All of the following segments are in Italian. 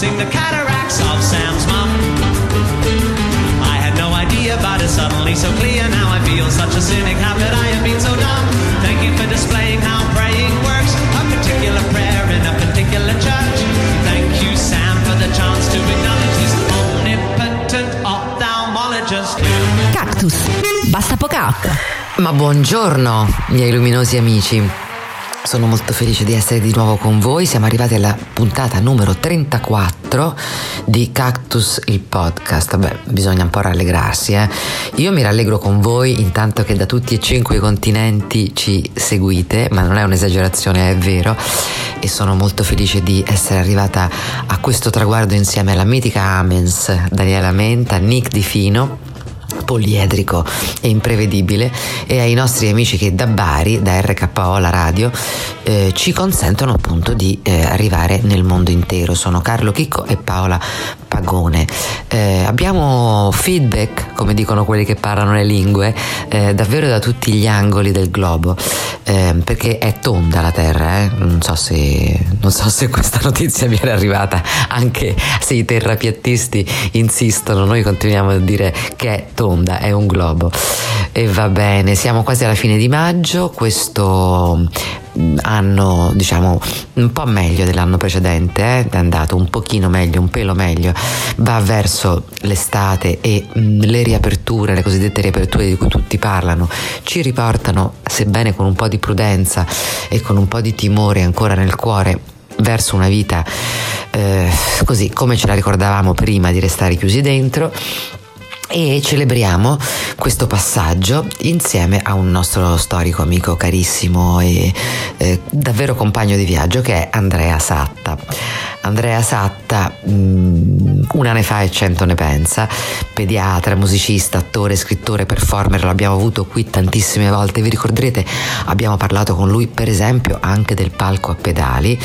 reversing the cataracts of Sam's mum. I had no idea, but it's suddenly so clear now. I feel such a cynic. How could I have been so dumb? Thank you for displaying how praying works. A particular prayer in a particular church. Thank you, Sam, for the chance to acknowledge this omnipotent ophthalmologist. Cactus, basta poca acqua. Ma buongiorno, miei luminosi amici. Sono molto felice di essere di nuovo con voi. Siamo arrivati alla puntata numero 34 di Cactus il podcast. Beh, bisogna un po' rallegrarsi, eh. Io mi rallegro con voi intanto che da tutti e cinque i continenti ci seguite, ma non è un'esagerazione, è vero. E sono molto felice di essere arrivata a questo traguardo insieme alla mitica Amens, Daniela Menta, Nick Di Fino poliedrico e imprevedibile e ai nostri amici che da Bari, da RKO, la radio, eh, ci consentono appunto di eh, arrivare nel mondo intero. Sono Carlo Chicco e Paola Pagone. Eh, abbiamo feedback, come dicono quelli che parlano le lingue, eh, davvero da tutti gli angoli del globo, eh, perché è tonda la Terra, eh. non so, se, non so se questa notizia mi era arrivata, anche se i terrapiattisti insistono, noi continuiamo a dire che è tonda, è un globo. E va bene, siamo quasi alla fine di maggio, questo anno diciamo un po' meglio dell'anno precedente eh? è andato un pochino meglio un pelo meglio va verso l'estate e mh, mm, le riaperture le cosiddette riaperture di cui tutti parlano ci riportano sebbene con un po' di prudenza e con un po' di timore ancora nel cuore verso una vita eh, così come ce la ricordavamo prima di restare chiusi dentro e celebriamo questo passaggio insieme a un nostro storico amico carissimo e eh, davvero compagno di viaggio che è Andrea Satta. Andrea Satta, mh, mm, una ne fa e cento ne pensa, pediatra, musicista, attore, scrittore, performer, l'abbiamo avuto qui tantissime volte, vi ricorderete abbiamo parlato con lui per esempio anche del palco a pedali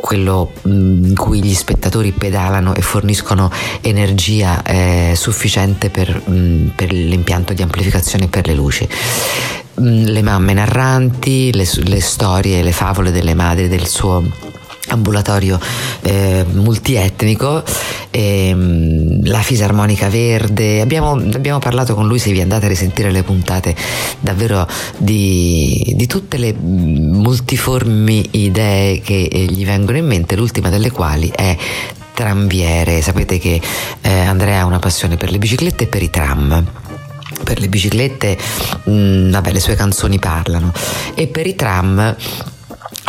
quello mm, in cui gli spettatori pedalano e forniscono energia eh, sufficiente per, mh, mm, per l'impianto di amplificazione per le luci. Mm, le mamme narranti, le, le storie, le favole delle madri del suo ambulatorio eh, multietnico, ehm, la fisarmonica verde, abbiamo, abbiamo, parlato con lui se vi andate a risentire le puntate davvero di, di tutte le multiformi idee che eh, gli vengono in mente, l'ultima delle quali è tramviere, sapete che eh, Andrea ha una passione per le biciclette e per i tram. Per le biciclette, mh, vabbè, le sue canzoni parlano. E per i tram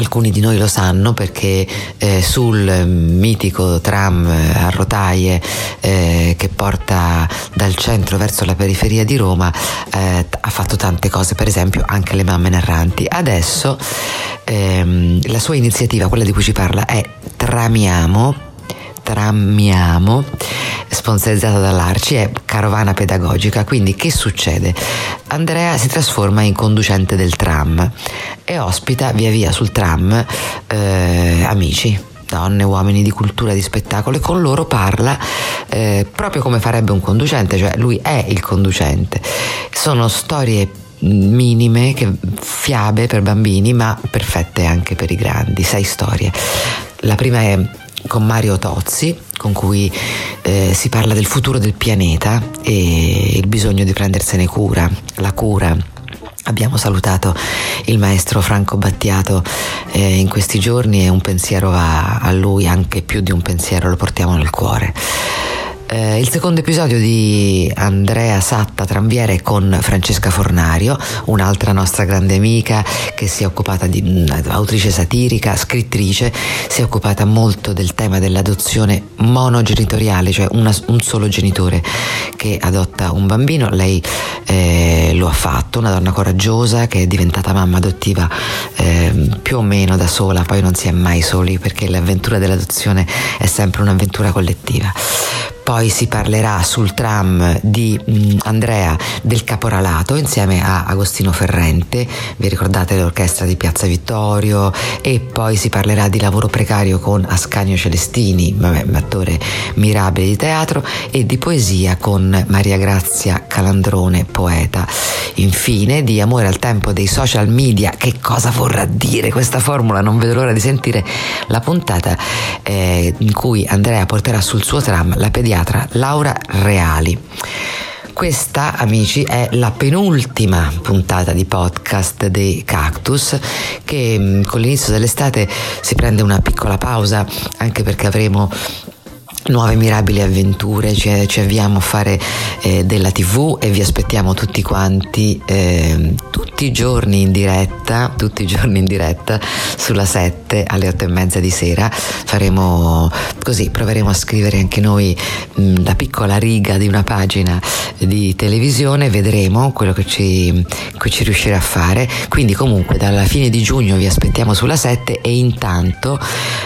Alcuni di noi lo sanno perché eh, sul mitico tram a rotaie eh, che porta dal centro verso la periferia di Roma eh, ha fatto tante cose, per esempio anche le mamme narranti. Adesso ehm, la sua iniziativa, quella di cui ci parla, è Tramiamo Trammiamo, sponsorizzata dall'Arci, è carovana pedagogica. Quindi che succede? Andrea si trasforma in conducente del tram e ospita via via sul tram eh, amici, donne, uomini di cultura, di spettacolo e con loro parla eh, proprio come farebbe un conducente, cioè lui è il conducente. Sono storie minime, che, fiabe per bambini, ma perfette anche per i grandi, sei storie. La prima è con Mario Tozzi, con cui eh, si parla del futuro del pianeta e il bisogno di prendersene cura, la cura. Abbiamo salutato il maestro Franco Battiato eh, in questi giorni e un pensiero va a lui, anche più di un pensiero lo portiamo nel cuore. Eh, il secondo episodio di Andrea Satta Tramviere con Francesca Fornario, un'altra nostra grande amica che si è occupata di mm, autrice satirica, scrittrice, si è occupata molto del tema dell'adozione monogenitoriale, cioè una, un solo genitore che adotta un bambino. Lei eh, lo ha fatto, una donna coraggiosa che è diventata mamma adottiva eh, più o meno da sola, poi non si è mai soli perché l'avventura dell'adozione è sempre un'avventura collettiva poi si parlerà sul tram di mh, Andrea del Caporalato insieme a Agostino Ferrente, vi ricordate l'orchestra di Piazza Vittorio e poi si parlerà di lavoro precario con Ascanio Celestini, vabbè, attore mirabile di teatro e di poesia con Maria Grazia Calandrone, poeta. Infine di amore al tempo dei social media, che cosa vorrà dire questa formula? Non vedo l'ora di sentire la puntata eh, in cui Andrea porterà sul suo tram la pediatra Laura Reali. Questa, amici, è la penultima puntata di podcast dei Cactus che mm, con l'inizio dell'estate si prende una piccola pausa anche perché avremo nuove mirabili avventure, ci, ci avviamo a fare eh, della tv e vi aspettiamo tutti quanti eh, tutti i giorni in diretta, tutti i giorni in diretta sulla 7 alle 8 e mezza di sera. Faremo così, proveremo a scrivere anche noi mh, la piccola riga di una pagina di televisione, vedremo quello che ci, che ci riuscirà a fare. Quindi comunque dalla fine di giugno vi aspettiamo sulla 7 e intanto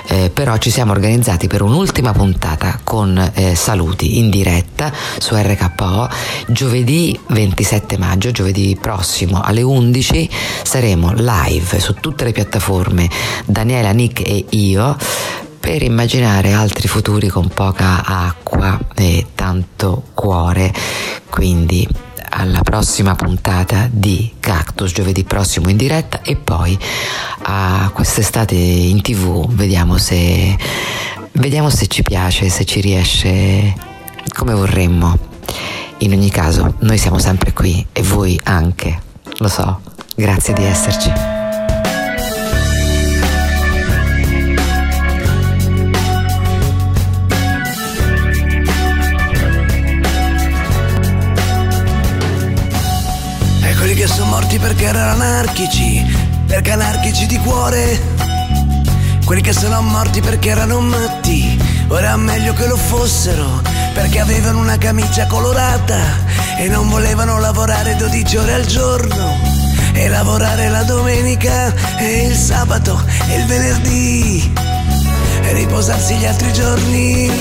eh, però ci siamo organizzati per un'ultima puntata con eh, saluti in diretta su RKO. Giovedì 27 maggio, giovedì prossimo alle 11 saremo live su tutte le piattaforme Daniela, Nick e io per immaginare altri futuri con poca acqua e tanto cuore. Quindi alla prossima puntata di Cactus giovedì prossimo in diretta e poi a quest'estate in tv vediamo se Vediamo se ci piace, se ci riesce come vorremmo. In ogni caso, noi siamo sempre qui e voi anche, lo so. Grazie di esserci. Morti perché erano anarchici, perché anarchici di cuore quelli che sono morti perché erano matti, ora meglio che lo fossero, perché avevano una camicia colorata e non volevano lavorare 12 ore al giorno. E lavorare la domenica e il sabato e il venerdì e riposarsi gli altri giorni.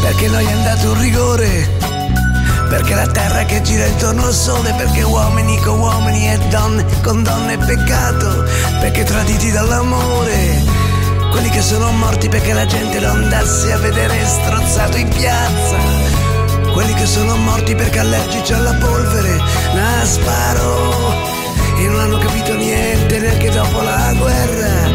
Perché noi è andato un rigore perché la terra che gira intorno al sole, perché uomini con uomini e donne con donne è peccato, perché traditi dall'amore. Quelli che sono morti perché la gente lo andasse a vedere strozzato in piazza. Quelli che sono morti perché allergici alla polvere, la sparo. E non hanno capito niente neanche dopo la guerra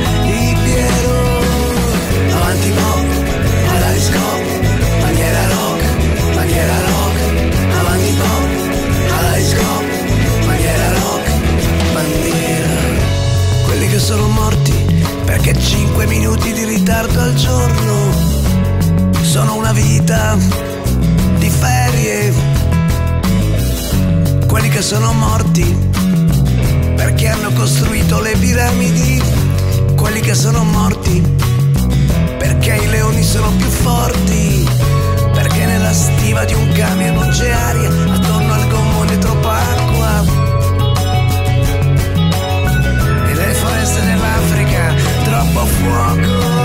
Che sono morti perché 5 minuti di ritardo al giorno sono una vita di ferie. Quelli che sono morti perché hanno costruito le piramidi. Quelli che sono morti perché i leoni sono più forti perché nella stiva di un camion non c'è aria, attorno al gommone troppa acqua. Foreste dell'Africa troppo fuoco.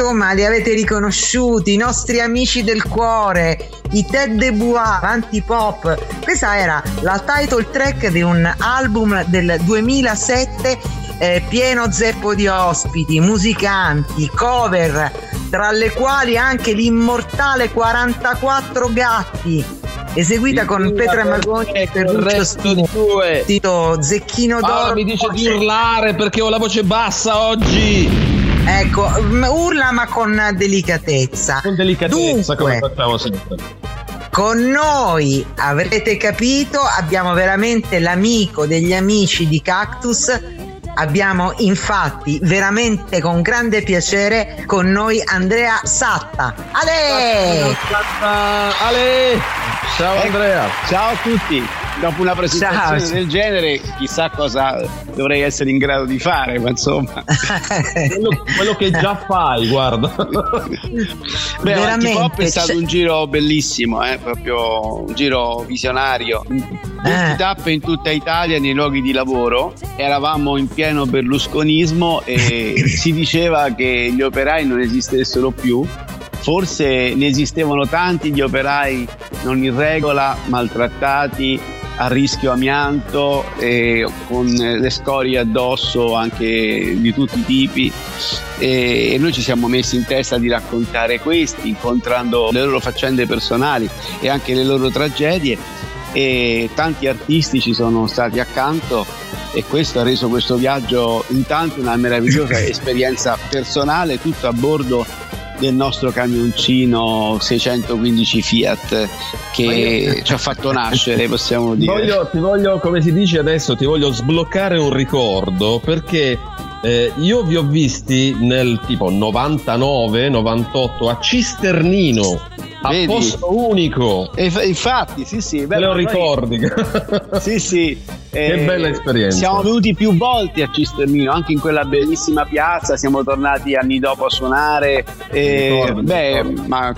Insomma, li avete riconosciuti, i nostri amici del cuore, i Ted de Bois, Antipop. Questa era la title track di un album del 2007 eh, pieno zeppo di ospiti, musicanti, cover, tra le quali anche l'immortale 44 Gatti eseguita con Petra Magoni e Ferruccio Stino Zecchino d'Oro allora, mi dice di urlare perché ho la voce bassa oggi ecco urla ma con delicatezza con delicatezza Dunque, come facciamo sempre con noi avrete capito abbiamo veramente l'amico degli amici di Cactus Abbiamo infatti veramente con grande piacere con noi Andrea Satta. Ale! Ale! Ciao Andrea! Ciao a tutti! Dopo una presentazione Ciao. del genere, chissà cosa dovrei essere in grado di fare, ma insomma. quello, quello, che già fai, guarda. Beh, Veramente, è stato un giro bellissimo, eh? proprio un giro visionario. Eh. tappe in tutta Italia nei luoghi di lavoro. Eravamo in pieno berlusconismo e si diceva che gli operai non esistessero più forse ne esistevano tanti di operai non in regola, maltrattati, a rischio amianto e con le scorie addosso anche di tutti i tipi. E noi ci siamo messi in testa di raccontare questi incontrando le loro faccende personali e anche le loro tragedie. E tanti artisti ci sono stati accanto e questo ha reso questo viaggio intanto una meravigliosa esperienza personale tutto a bordo del nostro camioncino 615 Fiat che ci ha fatto nascere, possiamo dire. Voglio, ti voglio, come si dice adesso, ti voglio sbloccare un ricordo perché eh, io vi ho visti nel tipo 99-98 a Cisternino a Vedi? posto unico. E, infatti, sì, sì, bello, lo ricordi. sì, sì. Che eh, bella esperienza. Siamo venuti più volte a Cisternino, anche in quella bellissima piazza. Siamo tornati anni dopo a suonare. E, ricordo, beh, ma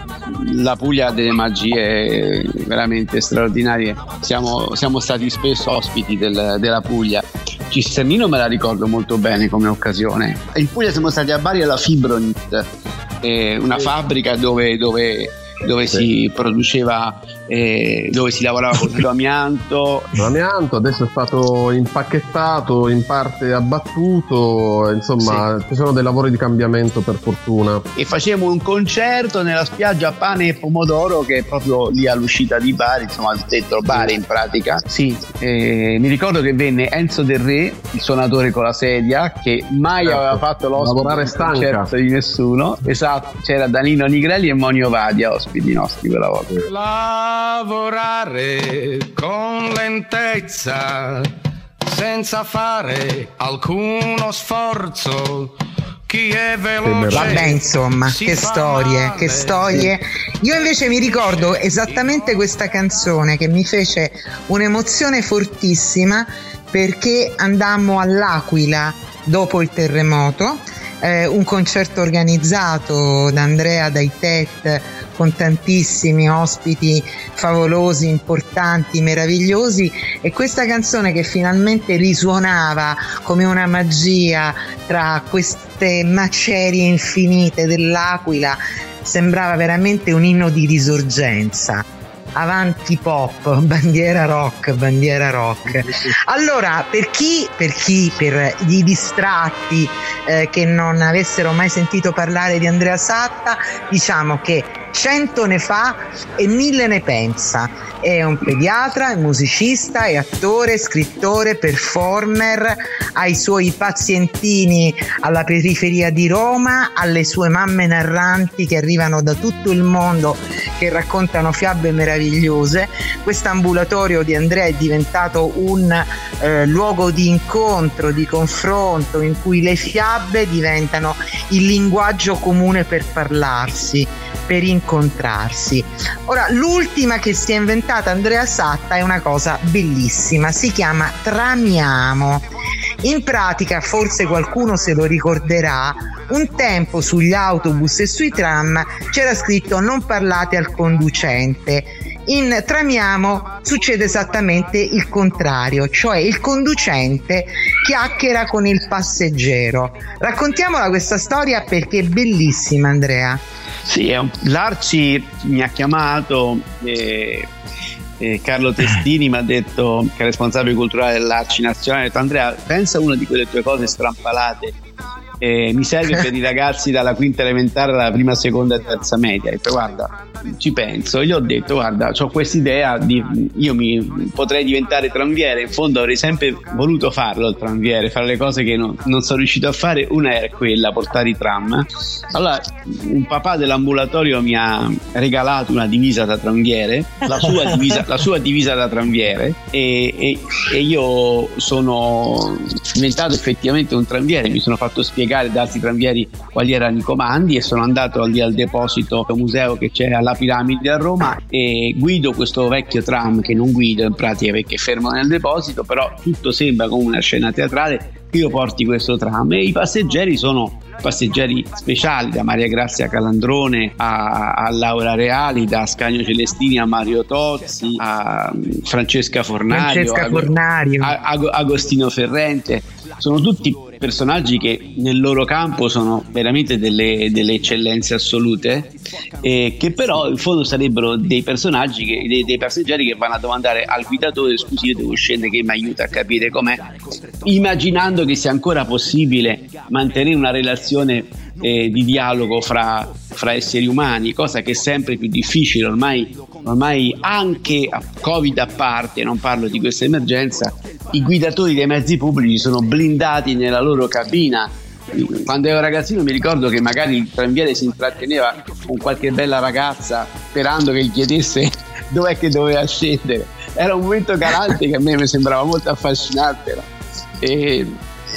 la Puglia ha delle magie veramente straordinarie. Siamo, siamo stati spesso ospiti del, della Puglia. Cisternino me la ricordo molto bene come occasione. In Puglia siamo stati a Bari alla Fibronit, eh, una fabbrica dove, dove dove sì. si produceva, eh, dove si lavorava con l'amianto. L'amianto adesso è stato impacchettato, in parte abbattuto, insomma sì. ci sono dei lavori di cambiamento per fortuna. E facevamo un concerto nella spiaggia Pane e Pomodoro che è proprio lì all'uscita di Bari, insomma dentro Bari in pratica. Sì, eh, mi ricordo che venne Enzo Del Re, il suonatore con la sedia, che mai certo. aveva fatto l'ospite di nessuno. Esatto, c'era Danilo Nigrelli e Monio Vadia ospiti nostri quella volta. Lavorare con lentezza, senza fare alcuno sforzo. Chi è veloce Vabbè, insomma, che storie, che storie. Io invece mi ricordo esattamente questa canzone che mi fece un'emozione fortissima perché andammo all'Aquila dopo il terremoto, eh, un concerto organizzato da Andrea dai TET con tantissimi ospiti favolosi, importanti, meravigliosi. E questa canzone che finalmente risuonava come una magia tra queste macerie infinite dell'Aquila sembrava veramente un inno di risorgenza avanti pop, bandiera rock, bandiera rock. Allora, per chi, per, chi, per gli distratti eh, che non avessero mai sentito parlare di Andrea Satta, diciamo che cento ne fa e mille ne pensa. È un pediatra, è musicista, è attore, scrittore, performer, ha i suoi pazientini alla periferia di Roma, alle sue mamme narranti che arrivano da tutto il mondo che raccontano fiabe meravigliose. Questo ambulatorio di Andrea è diventato un eh, luogo di incontro, di confronto, in cui le fiabe diventano il linguaggio comune per parlarsi per incontrarsi. Ora, l'ultima che si è inventata Andrea Satta è una cosa bellissima, si chiama Tramiamo. In pratica, forse qualcuno se lo ricorderà, un tempo sugli autobus e sui tram c'era scritto non parlate al conducente In Tramiamo succede esattamente il contrario, cioè il conducente chiacchiera con il passeggero. Raccontiamola questa storia perché è bellissima, Andrea. Sì, l'Arci mi ha chiamato. E... E Carlo Testini mi ha detto, che è responsabile culturale dell'Arci Nazionale, ha detto Andrea, pensa a una di quelle tue cose strampalate eh, mi serve per i ragazzi dalla quinta elementare alla prima, seconda e terza media. Ho detto, guarda, ci penso. Gli ho detto, guarda, ho quest'idea di io mi potrei diventare tranviere. In fondo avrei sempre voluto farlo il tranviere, fare le cose che non, non sono riuscito a fare. Una era quella, portare i tram. Allora, un papà dell'ambulatorio mi ha regalato una divisa da tranviere, la sua divisa, la sua divisa da tranviere, e, e, e io sono diventato effettivamente un tranviere. Mi sono fatto spiegare spiegare da altri tranvieri quali erano i comandi e sono andato lì al deposito museo che c'è alla piramide a Roma e guido questo vecchio tram che non guido in pratica perché è fermo nel deposito però tutto sembra come una scena teatrale. Io porti questo tram e i passeggeri sono passeggeri speciali da Maria Grazia Calandrone a, a Laura Reali, da Scagno Celestini a Mario Tozzi, a Francesca Fornario, Francesca Fornario. A, a, Agostino Ferrente. Sono tutti personaggi che nel loro campo sono veramente delle, delle eccellenze assolute, eh, che però in fondo sarebbero dei personaggi, che, dei, dei, passeggeri che vanno a domandare al guidatore: scusi, io devo scendere, che mi aiuta a capire com'è, immaginando che sia ancora possibile mantenere una relazione eh, di dialogo fra, fra, esseri umani, cosa che è sempre più difficile ormai, ormai anche a Covid a parte, non parlo di questa emergenza, i guidatori dei mezzi pubblici sono blindati nella loro cabina. Quando ero ragazzino mi ricordo che magari il tranviere si intratteneva con qualche bella ragazza sperando che gli chiedesse dov'è che doveva scendere. Era un momento galante che a me mi sembrava molto affascinante. E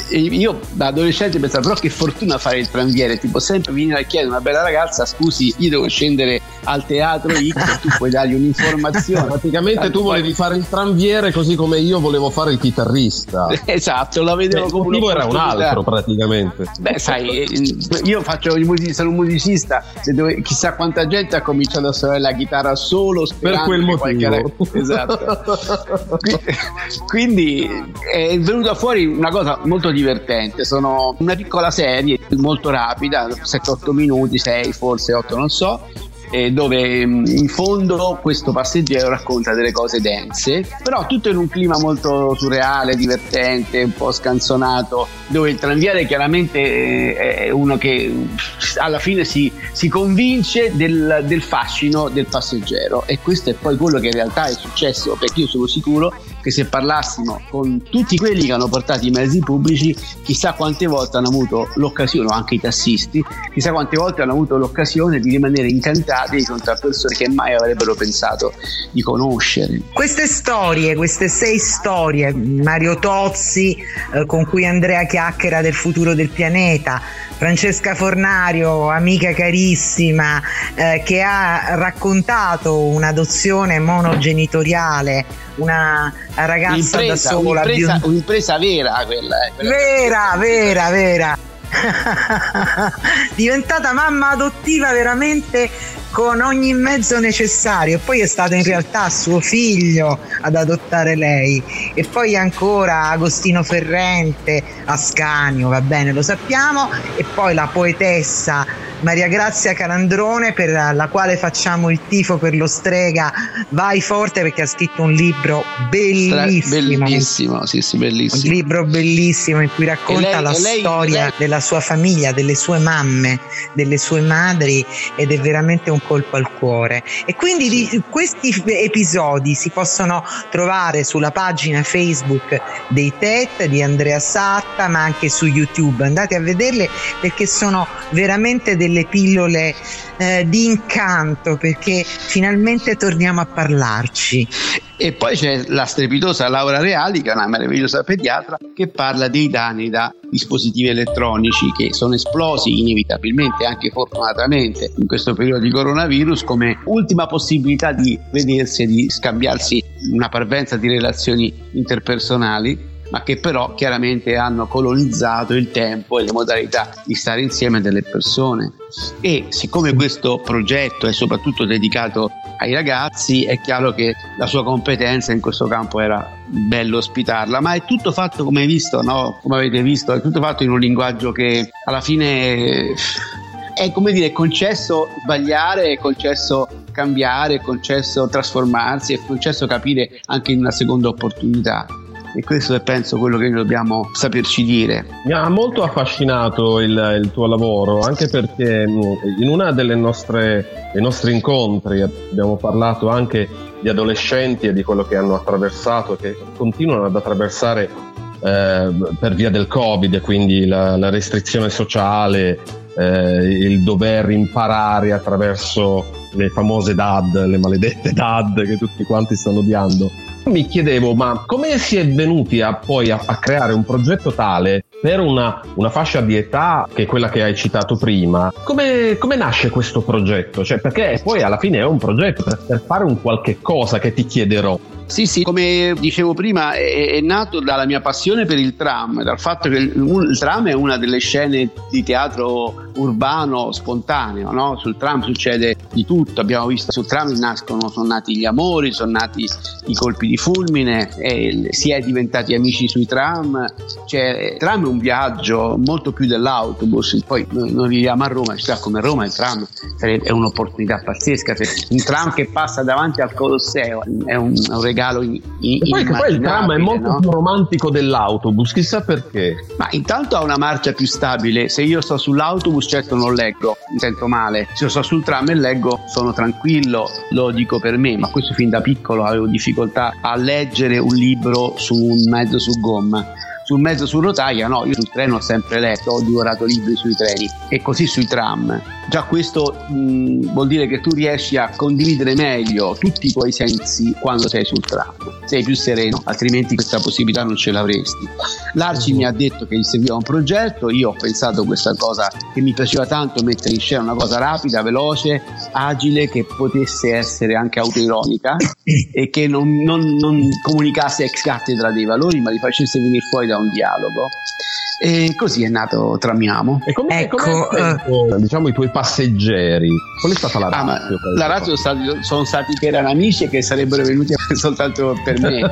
io da adolescente pensavo però che fortuna fare il tranviere tipo sempre venire a chiedere una bella ragazza scusi io devo scendere al teatro X e tu puoi dargli un'informazione. Praticamente tu volevi fare il tranviere così come io volevo fare il chitarrista. Esatto la vedevo Beh, come il era un altro praticamente. Beh sai eh, io faccio il music- sono un musicista dove, chissà quanta gente ha cominciato a suonare la chitarra solo per quel motivo. qualche... esatto. Quindi è venuta fuori una cosa molto divertente. Sono una piccola serie molto rapida, 7-8 minuti, 6 forse 8 non so, dove mm, in fondo questo passeggero racconta delle cose dense, però tutto in un clima molto surreale, divertente, un po' scanzonato, dove il tranviere chiaramente eh, è uno che alla fine si, si convince del, del fascino del passeggero. E questo è poi quello che in realtà è successo, perché io sono sicuro che se parlassimo con tutti quelli che hanno portato i mezzi pubblici, chissà quante volte hanno avuto l'occasione, anche i tassisti, chissà quante volte hanno avuto l'occasione di rimanere incantati di fronte a persone che mai avrebbero pensato di conoscere. Queste storie, queste sei storie, Mario Tozzi eh, con cui Andrea chiacchiera del futuro del pianeta, Francesca Fornario, amica carissima, eh, che ha raccontato un'adozione monogenitoriale una ragazza un'impresa, da sola. Un'impresa, un'impresa vera quella. Eh, quella vera, vera, vera. Diventata mamma adottiva veramente con ogni mezzo necessario. Poi è stato in realtà suo figlio ad adottare lei. E poi ancora Agostino Ferrente, Ascanio, va bene, lo sappiamo. E poi la poetessa Maria Grazia Calandrone per la quale facciamo il tifo per lo strega Vai Forte perché ha scritto un libro bellissimo bellissimo sì sì bellissimo un libro bellissimo in cui racconta lei, la lei, storia lei... della sua famiglia delle sue mamme delle sue madri ed è veramente un colpo al cuore. E quindi di, questi episodi si possono trovare sulla pagina Facebook dei TET di Andrea Satta ma anche su YouTube. Andate a vederle perché sono veramente delle pillole eh, di incanto perché finalmente torniamo a parlarci. E poi c'è la strepitosa Laura Reali, che è una meravigliosa pediatra, che parla dei danni da dispositivi elettronici che sono esplosi inevitabilmente, anche fortunatamente, in questo periodo di coronavirus, come ultima possibilità di vedersi e di scambiarsi una parvenza di relazioni interpersonali ma che però chiaramente hanno colonizzato il tempo e le modalità di stare insieme delle persone. E siccome questo progetto è soprattutto dedicato ai ragazzi, è chiaro che la sua competenza in questo campo era bello ospitarla, ma è tutto fatto come hai visto, no? Come avete visto, è tutto fatto in un linguaggio che alla fine è come dire, è concesso sbagliare, è concesso cambiare, è concesso trasformarsi, è concesso capire anche in una seconda opportunità e questo è penso quello che noi dobbiamo saperci dire. Mi ha molto affascinato il, il tuo lavoro, anche perché mm, in nostre dei nostri incontri abbiamo parlato anche di adolescenti e di quello che hanno attraversato, che continuano ad attraversare eh, per via del Covid, quindi la, la restrizione sociale, eh, il dover imparare attraverso le famose DAD, le maledette DAD che tutti quanti stanno odiando mi chiedevo, ma come si è venuti a, poi a, a creare un progetto tale per una, una, fascia di età che è quella che hai citato prima? Come, come nasce questo progetto? Cioè, perché poi alla fine è un progetto per, per fare un qualche cosa che ti chiederò. Sì, sì, come dicevo prima, è, è, nato dalla mia passione per il tram, dal fatto che il, il tram è una delle scene di teatro urbano spontaneo, no? sul tram succede di tutto, abbiamo visto sul tram nascono, sono nati gli amori, sono nati i colpi di fulmine, si è diventati amici sui tram, cioè, il tram è un viaggio molto più dell'autobus, poi noi viviamo a Roma, città come Roma il tram è un'opportunità pazzesca, un tram che passa davanti al Colosseo è un, un regalo in, in, e poi, poi il tram è molto no? più romantico dell'autobus, chissà perché. Ma intanto ha una marcia più stabile. Se io sto sull'autobus, certo non leggo, mi sento male. Se io sto sul tram e leggo, sono tranquillo, lo dico per me, ma questo fin da piccolo avevo difficoltà a leggere un libro su un mezzo su gomma sul mezzo su rotaia no, io sul treno ho sempre letto, ho divorato libri sui treni e così sui tram. Già questo mh, vuol dire che tu riesci a condividere meglio tutti i tuoi sensi quando sei sul tram, sei più sereno, altrimenti questa possibilità non ce l'avresti. L'Arci mi ha detto che gli serviva un progetto, io ho pensato questa cosa che mi piaceva tanto mettere in scena una cosa rapida, veloce, agile, che potesse essere anche autoironica e che non, non, non comunicasse ex cattedra dei valori, ma li facesse venire fuori da da un dialogo. E così è nato Tramiamo. E come, ecco, come uh, diciamo i tuoi passeggeri? Qual è stata la ah, razza? la razza sono, sono stati che erano amici e che sarebbero venuti soltanto per me.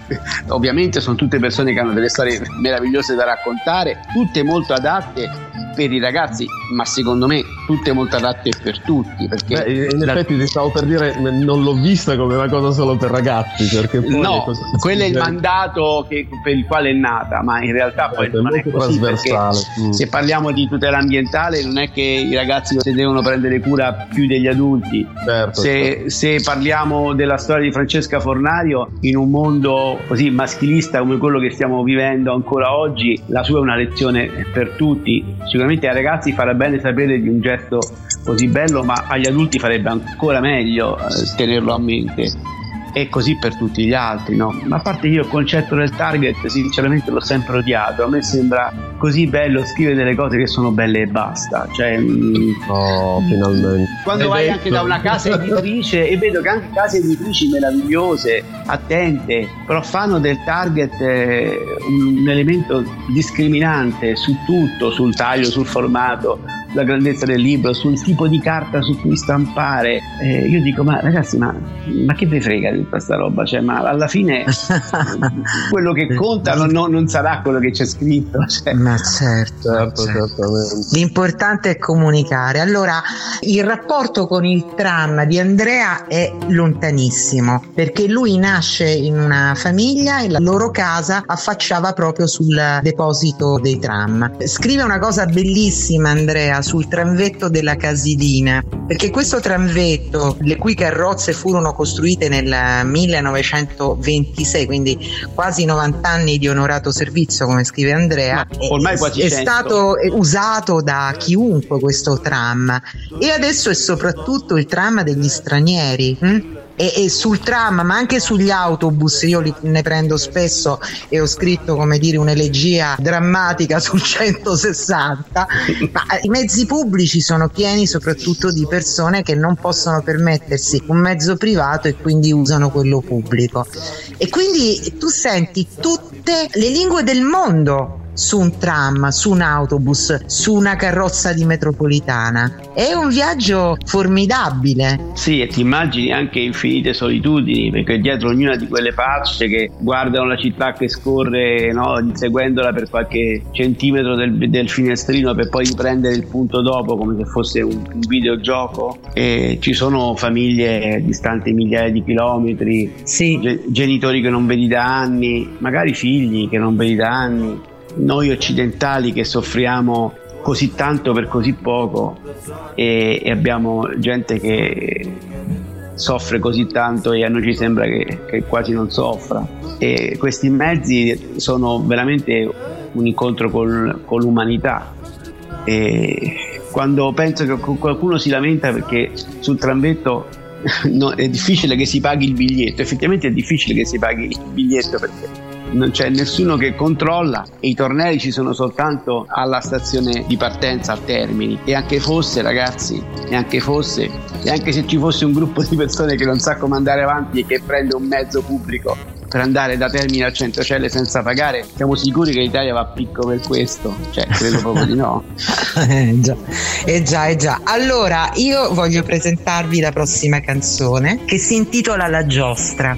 Ovviamente sono tutte persone che hanno delle storie meravigliose da raccontare, tutte molto adatte per i ragazzi, ma secondo me tutte molto adatte per tutti. Perché Beh, in da... effetti ti stavo per dire, non l'ho vista come una cosa solo per ragazzi. Perché poi no, quello è il mandato che, per il quale è nata, ma in realtà poi certo, non è così. Mm. Se parliamo di tutela ambientale, non è che i ragazzi si devono prendere cura più degli adulti. Certo, se, certo. se parliamo della storia di Francesca Fornario, in un mondo così maschilista come quello che stiamo vivendo ancora oggi, la sua è una lezione per tutti. Sicuramente ai ragazzi farà bene sapere di un gesto così bello, ma agli adulti farebbe ancora meglio eh, tenerlo a mente e così per tutti gli altri, no? Ma a parte io il concetto del target, sinceramente l'ho sempre odiato. A me sembra così bello scrivere delle cose che sono belle e basta. Cioè, oh, finalmente. Quando vai anche da una casa editrice e vedo che anche case editrici meravigliose, attente, però fanno del target eh, un elemento discriminante su tutto, sul taglio, sul formato sulla grandezza del libro, sul tipo di carta su cui stampare. Eh, io dico, ma ragazzi, ma, ma che vi frega di tutta questa roba? Cioè, ma alla fine quello che conta non, non, sarà quello che c'è scritto. Cioè. Ma certo, certo, certo. L'importante è comunicare. Allora, il rapporto con il tram di Andrea è lontanissimo perché lui nasce in una famiglia e la loro casa affacciava proprio sul deposito dei tram. Scrive una cosa bellissima Andrea sul tramvetto della Casidina, perché questo tramvetto, le cui carrozze furono costruite nel 1926, quindi quasi 90 anni di onorato servizio, come scrive Andrea, ormai quasi è, è stato usato da chiunque questo tram e adesso è soprattutto il tram degli stranieri. Hm? E, e, sul tram ma anche sugli autobus io li, ne prendo spesso e ho scritto come dire un'elegia drammatica sul 160 ma i mezzi pubblici sono pieni soprattutto di persone che non possono permettersi un mezzo privato e quindi usano quello pubblico. E quindi tu senti tutte le lingue del mondo su un tram, su un autobus, su una carrozza di metropolitana. È un viaggio formidabile. Sì, e ti immagini anche infinite solitudini, perché dietro ognuna di quelle facce che guardano la città che scorre, no, inseguendola per qualche centimetro del, del, finestrino per poi riprendere il punto dopo come se fosse un, un videogioco, e ci sono famiglie distanti migliaia di chilometri, sì. genitori che non vedi da anni, magari figli che non vedi da anni noi occidentali che soffriamo così tanto per così poco e, e abbiamo gente che soffre così tanto e a noi ci sembra che, che, quasi non soffra. E questi mezzi sono veramente un incontro col, con l'umanità. E quando penso che qualcuno si lamenta perché sul tramvetto no, è difficile che si paghi il biglietto, effettivamente è difficile che si paghi il biglietto perché non c'è nessuno che controlla e i tornei ci sono soltanto alla stazione di partenza a Termini e anche fosse ragazzi e anche fosse e anche se ci fosse un gruppo di persone che non sa come andare avanti e che prende un mezzo pubblico per andare da Termini a Centocelle senza pagare, siamo sicuri che l'Italia va a picco per questo? Cioè, credo proprio di no. eh già, eh già, eh già. Allora, io voglio presentarvi la prossima canzone che si intitola La giostra.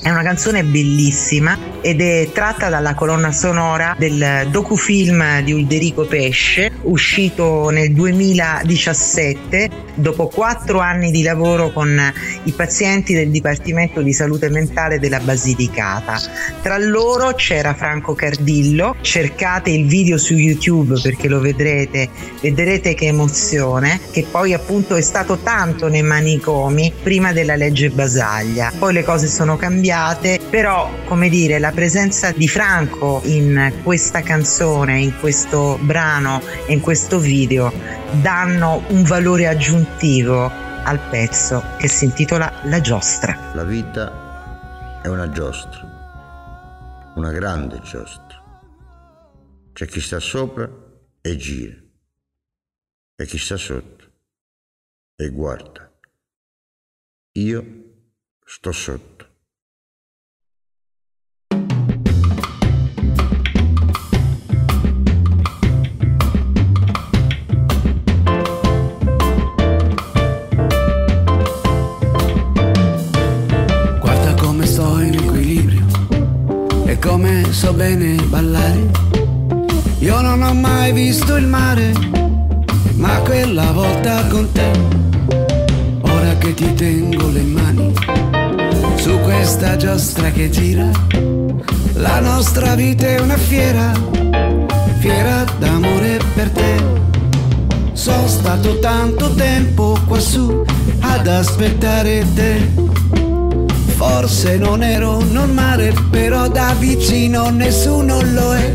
È una canzone bellissima ed è tratta dalla colonna sonora del docufilm di Ulderico Pesce, uscito nel 2017 dopo quattro anni di lavoro con i pazienti del Dipartimento di Salute Mentale della Basilicata. Tra loro c'era Franco Cardillo, cercate il video su YouTube perché lo vedrete, vedrete che emozione, che poi appunto è stato tanto nei manicomi prima della legge Basaglia. Poi le cose sono cambiate, però come dire, la presenza di Franco in questa canzone, in questo brano e in questo video danno un valore aggiuntivo al pezzo che si intitola La giostra. La vita è una giostra, una grande giostra. C'è chi sta sopra e gira, e chi sta sotto e guarda. Io sto sotto. So bene ballare. Io non ho mai visto il mare, ma quella volta con te, ora che ti tengo le mani su questa giostra che gira, la nostra vita è una fiera, fiera d'amore per te. Sono stato tanto tempo quassù ad aspettare te Forse non ero normale, però da vicino nessuno lo è.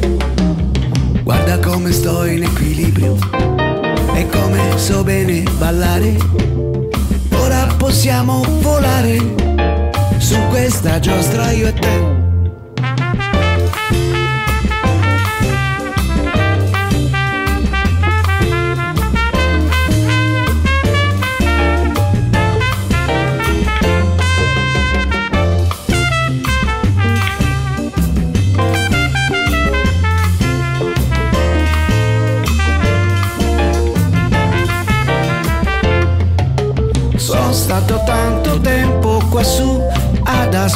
Guarda come sto in equilibrio e come so bene ballare. Ora possiamo volare su questa giostra io e te.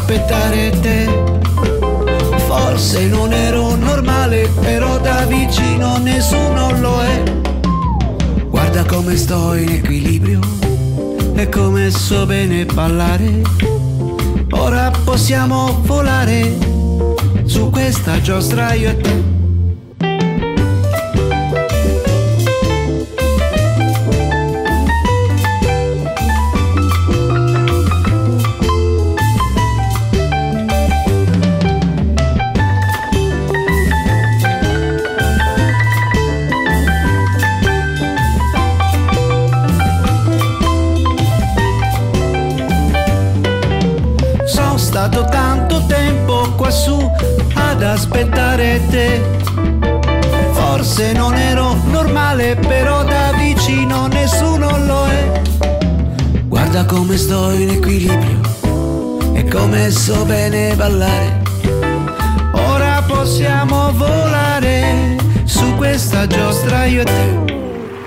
Aspettare te. Forse non ero normale, però da vicino nessuno lo è. Guarda come sto in equilibrio e come so bene ballare. Ora possiamo volare su questa giostra io e te. Forse non ero normale, però da vicino nessuno lo è. Guarda come sto in equilibrio e come so bene ballare. Ora possiamo volare su questa giostra io e te.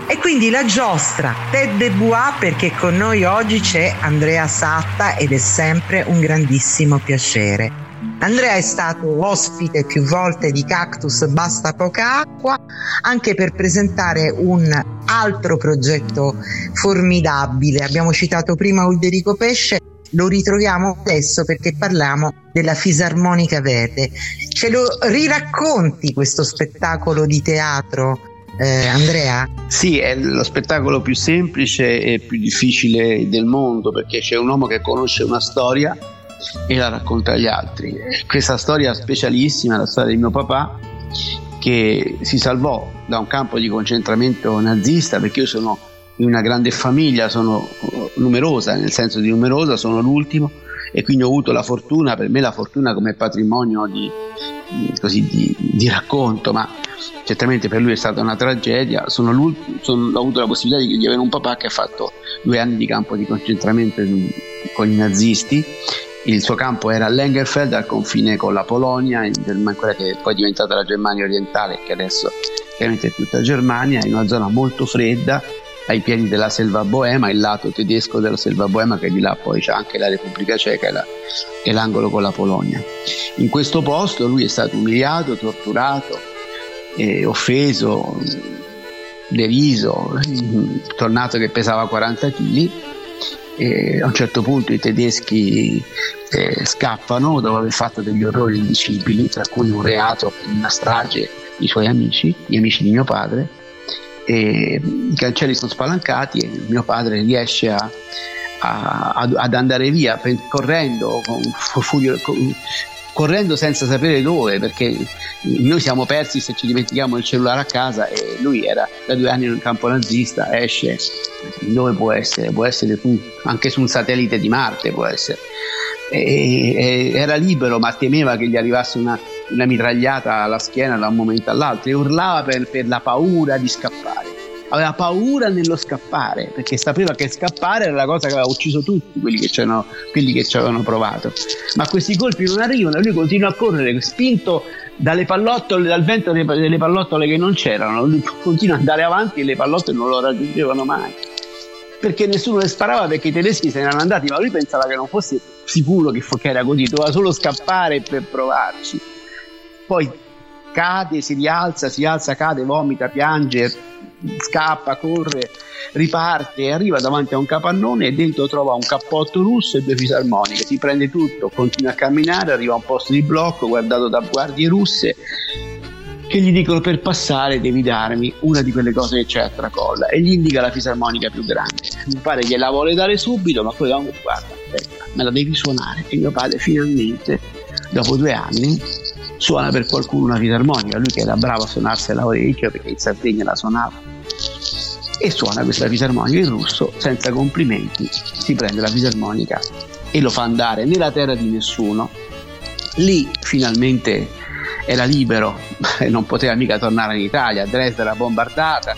E quindi la giostra Ted de perché con noi oggi c'è Andrea Satta ed è sempre un grandissimo piacere. Andrea è stato ospite più volte di Cactus Basta Poca Acqua anche per presentare un altro progetto formidabile. Abbiamo citato prima Ulderico Pesce, lo ritroviamo adesso perché parliamo della Fisarmonica Verde. Ce lo riracconti questo spettacolo di teatro? Eh, Andrea? Sì, è lo spettacolo più semplice e più difficile del mondo perché c'è un uomo che conosce una storia e la racconta agli altri. Questa storia specialissima è la storia di mio papà che si salvò da un campo di concentramento nazista perché io sono in una grande famiglia, sono numerosa, nel senso di numerosa, sono l'ultimo e quindi ho avuto la fortuna, per me la fortuna come patrimonio di, di, così, di, di racconto, ma certamente per lui è stata una tragedia, sono sono, ho avuto la possibilità di, avere un papà che ha fatto due anni di campo di concentramento con i nazisti il suo campo era a Lengerfeld al confine con la Polonia, quella che poi è diventata la Germania orientale, che adesso chiaramente è tutta Germania, in una zona molto fredda, ai piedi della selva boema, il lato tedesco della selva boema, che di là poi c'è anche la Repubblica Ceca e, la, e l'angolo con la Polonia. In questo posto lui è stato umiliato, torturato, eh, offeso, deriso, tornato che pesava 40 kg e a un certo punto i tedeschi eh, scappano dopo aver fatto degli orrori indicibili, tra cui un reato, una strage i suoi amici, gli amici di mio padre, e i cancelli sono spalancati e mio padre riesce a, a, ad andare via correndo con, furio, con, correndo senza sapere dove, perché noi siamo persi se ci dimentichiamo il cellulare a casa e lui era da due anni nel campo nazista, esce dove può essere? Può essere anche su un satellite di Marte, può essere. E, e, era libero ma temeva che gli arrivasse una, una mitragliata alla schiena da un momento all'altro e urlava per, per la paura di scappare aveva paura nello scappare perché sapeva che scappare era la cosa che aveva ucciso tutti quelli che, quelli che ci avevano provato. Ma questi colpi non arrivano e lui continua a correre spinto dalle pallottole, dal vento delle pallottole che non c'erano. Lui continua ad andare avanti e le pallottole non lo raggiungevano mai. Perché nessuno le sparava perché i tedeschi se ne erano andati, ma lui pensava che non fosse sicuro che, che era così, doveva solo scappare per provarci. Poi cade, si rialza, si alza, cade, vomita, piange, scappa, corre, riparte arriva davanti a un capannone e dentro trova un cappotto russo e due fisarmoniche. Si prende tutto, continua a camminare, arriva a un posto di blocco guardato da guardie russe che gli dicono per passare devi darmi una di quelle cose che c'è a tracolla e gli indica la fisarmonica più grande. Mio padre gliela vuole dare subito, ma poi guarda, aspetta, me la devi suonare. E mio padre finalmente, dopo due anni, suona per qualcuno una fisarmonica, lui che era bravo a suonarsela orecchio perché in Sardegna la suonava e suona questa fisarmonica in russo senza complimenti si prende la fisarmonica e lo fa andare nella terra di nessuno. Lì finalmente era libero non poteva mica tornare in Italia. Dresda era bombardata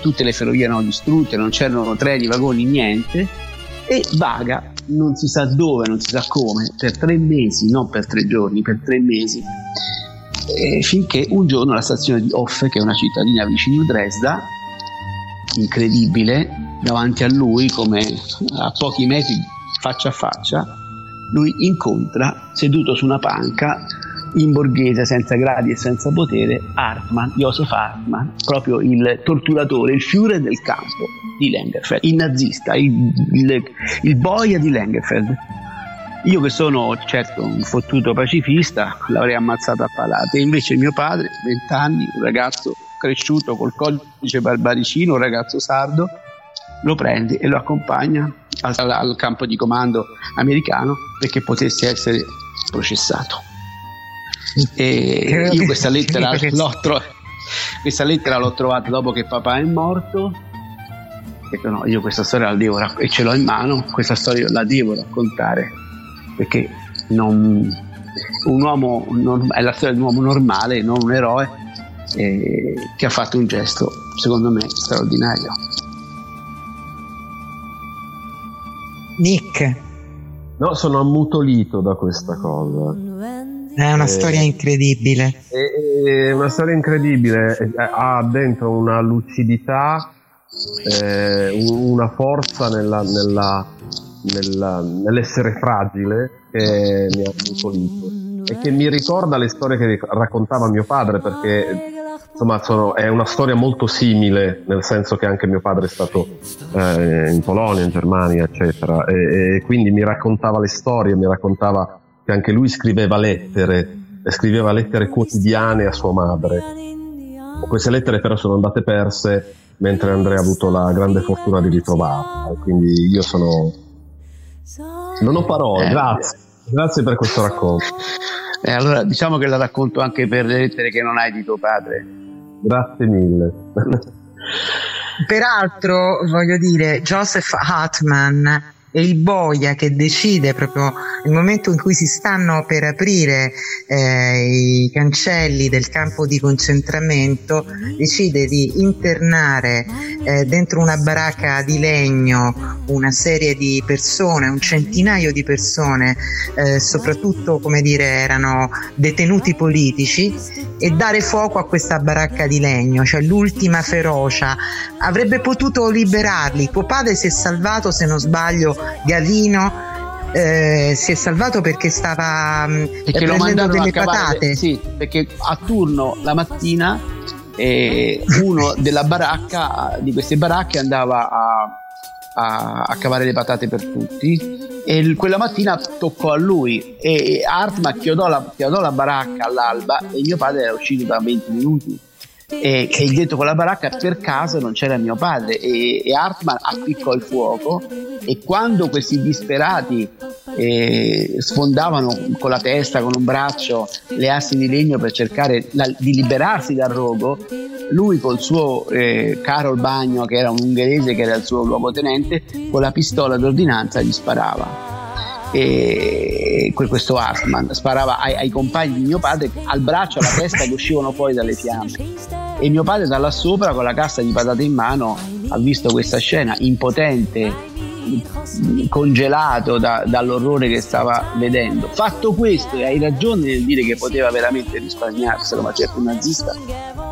tutte le ferrovie erano distrutte non c'erano treni, vagoni, niente. E vaga non si sa dove, non si sa come per tre mesi, non per tre giorni, per tre mesi finché un giorno la stazione di Hoffe, che è una cittadina vicino a Dresda, incredibile, davanti a lui, come a pochi metri faccia a faccia, lui incontra, seduto su una panca, in borghese, senza gradi e senza potere, Hartmann, Josef Hartmann, proprio il torturatore, il Führer del campo di Lengerfeld, il nazista, il, il, il boia di Lengerfeld. Io che sono certo un fottuto pacifista l'avrei ammazzato a palate, invece mio padre, 20 anni, un ragazzo cresciuto col codice barbaricino, un ragazzo sardo, lo prende e lo accompagna al, al campo di comando americano perché potesse essere processato. E io questa lettera l'ho, tro- questa lettera l'ho trovata dopo che papà è morto. Detto no, io questa storia la devo raccontare e ce l'ho in mano, questa storia la devo raccontare perché non, un uomo è la storia di un uomo normale, non un eroe eh, che ha fatto un gesto, secondo me, straordinario. Nick. No, sono ammutolito da questa cosa. È una eh, storia incredibile. È, è, una storia incredibile, ha dentro una lucidità, eh, una forza nella, nella, nella, nell'essere fragile che mi ha incolito. E che mi ricorda le storie che raccontava mio padre perché insomma sono, è una storia molto simile nel senso che anche mio padre è stato eh, in Polonia, in Germania eccetera. E, e, quindi mi raccontava le storie, mi raccontava che anche lui scriveva lettere scriveva lettere quotidiane a sua madre. Queste lettere però sono andate perse mentre Andrea ha avuto la grande fortuna di ritrovarla quindi io sono non ho parole, eh, grazie grazie per questo racconto eh, allora diciamo che la racconto anche per le lettere che non hai di tuo padre. Grazie mille. Peraltro, voglio dire, Joseph Hartman è il boia che decide proprio nel momento in cui si stanno per aprire eh, i cancelli del campo di concentramento, decide di internare eh, dentro una baracca di legno una serie di persone, un centinaio di persone, eh, soprattutto come dire erano detenuti politici e dare fuoco a questa baracca di legno, cioè l'ultima ferocia. Avrebbe potuto liberarli. Tuo padre si è salvato, se non sbaglio, Gavino eh, si è salvato perché stava mm, perché prendendo delle patate. Sì, perché a turno la mattina eh, uno della baracca, di queste baracche andava a, a, a cavare le patate per tutti e quella mattina toccò a lui e Hartman chiodò la, chiodò la baracca all'alba e mio padre era uscito da 20 minuti e, e dentro quella baracca per caso non c'era mio padre. E, e Hartman appiccò il fuoco e quando questi disperati eh, sfondavano con la testa, con un braccio le assi di legno per cercare la, di liberarsi dal rogo, lui col suo eh, Carol Bagno che era un ungherese che era il suo luogotenente con la pistola d'ordinanza gli sparava e questo Hartman sparava ai, ai, compagni di mio padre al braccio, alla testa che uscivano fuori dalle fiamme. E mio padre da là sopra con la cassa di patate in mano ha visto questa scena impotente congelato da, dall'orrore che stava vedendo. Fatto questo e hai ragione nel dire che poteva veramente risparmiarselo ma certo un nazista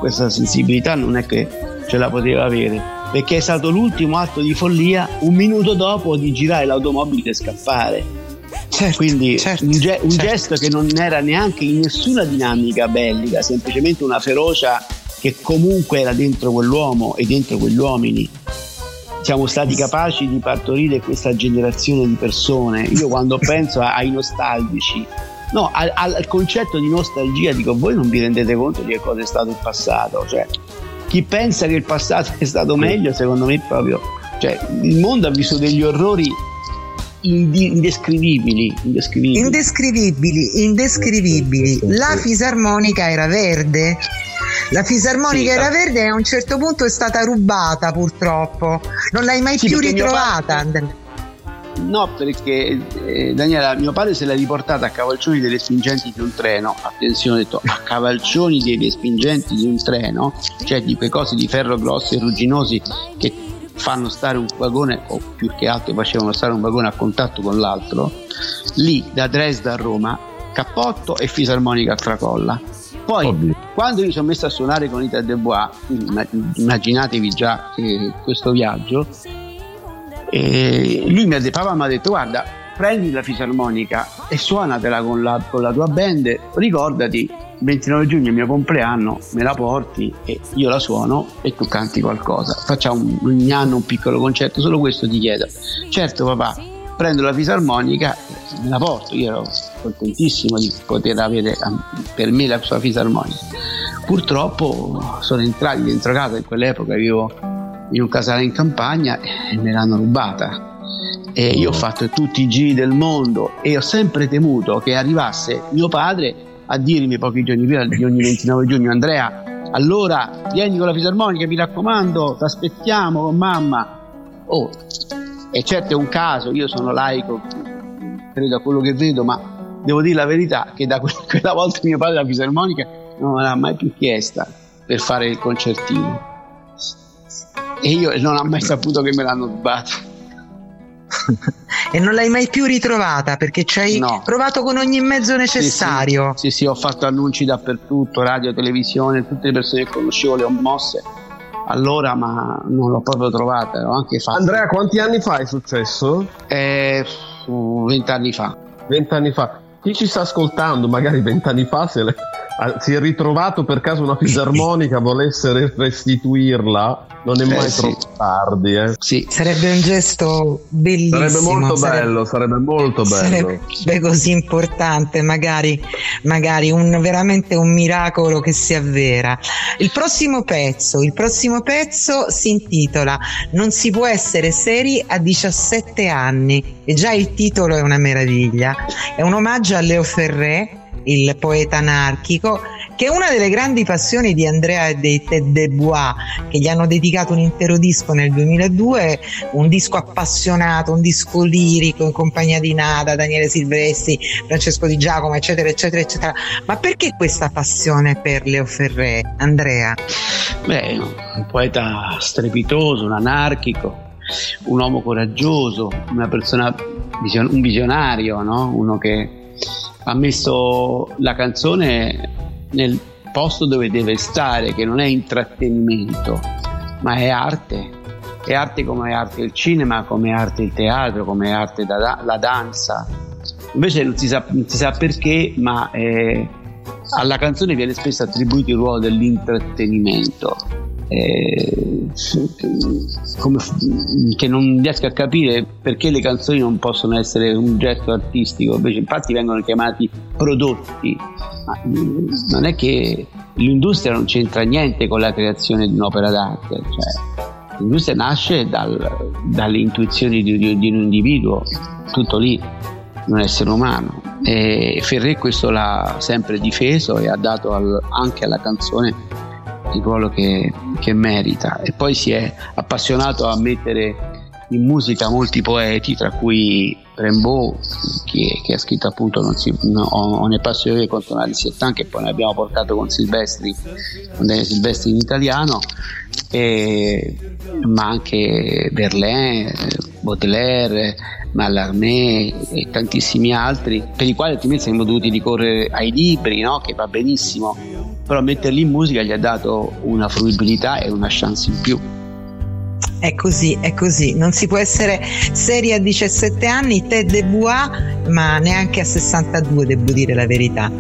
questa sensibilità non è che ce la poteva avere perché è stato l'ultimo atto di follia un minuto dopo di girare l'automobile e scappare Certo, Quindi certo, un, ge- un certo. gesto che non era neanche in nessuna dinamica bellica, semplicemente una ferocia che comunque era dentro quell'uomo e dentro quegli uomini. Siamo stati capaci di partorire questa generazione di persone. Io quando penso ai nostalgici, no, al, al, concetto di nostalgia dico voi non vi rendete conto di che cosa è stato il passato. Cioè, chi pensa che il passato è stato meglio, secondo me proprio... Cioè, il mondo ha visto degli orrori indescrivibili, indescrivibili. Indescrivibili, indescrivibili. La fisarmonica era verde. La fisarmonica sì, era verde e a un certo punto è stata rubata purtroppo. Non l'hai mai sì, più ritrovata. Padre... No, perché eh, Daniela, mio padre se l'ha riportata a cavalcioni dei respingenti di un treno. Attenzione, ho detto a cavalcioni dei respingenti di un treno, cioè di quei cosi di ferro grossi e rugginosi che fanno stare un vagone, o più che altro facevano stare un vagone a contatto con l'altro, lì da Dresda a Roma, cappotto e fisarmonica a tracolla. Poi, Oddio. quando io sono messo a suonare con Ita De Bois, immaginatevi già eh, questo viaggio, eh, lui mi ha detto, papà mi ha detto, guarda, prendi la fisarmonica e suonatela con la, con la tua band, ricordati 29 giugno è mio compleanno, me la porti e io la suono e tu canti qualcosa. Facciamo ogni anno un piccolo concerto, solo questo ti chiedo. Certo papà, prendo la fisarmonica e me la porto, io ero contentissimo di poter avere per me la sua fisarmonica. Purtroppo sono entrati dentro casa, in quell'epoca vivo in un casale in campagna e me l'hanno rubata. E io ho fatto tutti i giri del mondo e ho sempre temuto che arrivasse mio padre a dirmi pochi giorni prima di ogni 29 giugno Andrea allora vieni con la fisarmonica mi raccomando ti aspettiamo con mamma oh e certo è un caso io sono laico credo a quello che vedo ma devo dire la verità che da quella volta mio padre la fisarmonica non me l'ha mai più chiesta per fare il concertino e io non ho mai saputo che me l'hanno rubato E non l'hai mai più ritrovata perché ci hai No. provato con ogni mezzo necessario. Sì sì. sì, ho fatto annunci dappertutto, radio, televisione, tutte le persone che conoscevo le ho mosse allora, ma non l'ho proprio trovata. L'ho anche fatto. Andrea, quanti anni fa è successo? Eh, vent'anni fa. Vent'anni fa. Chi ci sta ascoltando, magari vent'anni fa, se le- si è ritrovato per caso una fisarmonica, volesse re- restituirla, non è mai Eh, sì. troppo tardi. Eh. Sì. Sarebbe un gesto bellissimo. Sarebbe molto sarebbe- bello, sarebbe molto bello. Sarebbe così importante, magari, magari un, veramente un miracolo che si avvera. Il prossimo pezzo, il prossimo pezzo si intitola Non si può essere seri a 17 anni e già il titolo è una meraviglia. È un omaggio a Leo Ferré, il poeta anarchico, che è una delle grandi passioni di Andrea e dei Ted de Bois, che gli hanno dedicato un intero disco nel 2002, un disco appassionato, un disco lirico in compagnia di Nada, Daniele Silvestri, Francesco Di Giacomo, eccetera, eccetera, eccetera. Ma perché questa passione per Leo Ferré, Andrea? Beh, un poeta strepitoso, un anarchico, un uomo coraggioso, una persona, un visionario, no? uno che ha messo la canzone nel posto dove deve stare, che non è intrattenimento, ma è arte. È arte come è arte il cinema, come è arte il teatro, come è arte da- la danza. Invece non si sa, non si sa perché, ma eh, alla canzone viene spesso attribuito il ruolo dell'intrattenimento. Eh, come- che non riesco a capire perché le canzoni non possono essere un gesto artistico, invece infatti vengono chiamati prodotti. Ma, mm, non è che l'industria non c'entra niente con la creazione di un'opera d'arte, cioè, l'industria nasce dal- dalle intuizioni di, di- di un individuo, tutto lì, un essere umano. E Ferré questo l'ha sempre difeso e ha dato al- anche alla canzone il ruolo che, che merita. E poi si è appassionato a mettere in musica molti poeti, tra cui Rimbaud, che, che ha scritto appunto non si, no, On est pas sûr contro una Settan, che poi ne abbiamo portato con Silvestri, con Daniele Silvestri in italiano, e- ma anche Verlaine, Baudelaire, Mallarmé e tantissimi altri, per i quali altrimenti saremmo dovuti ricorrere ai libri, no? che va benissimo, però metterli in musica gli ha dato una fruibilità e una chance in più. È così, è così. Non si può essere seri a 17 anni, Ted de Bois, ma neanche a 62, devo dire la verità.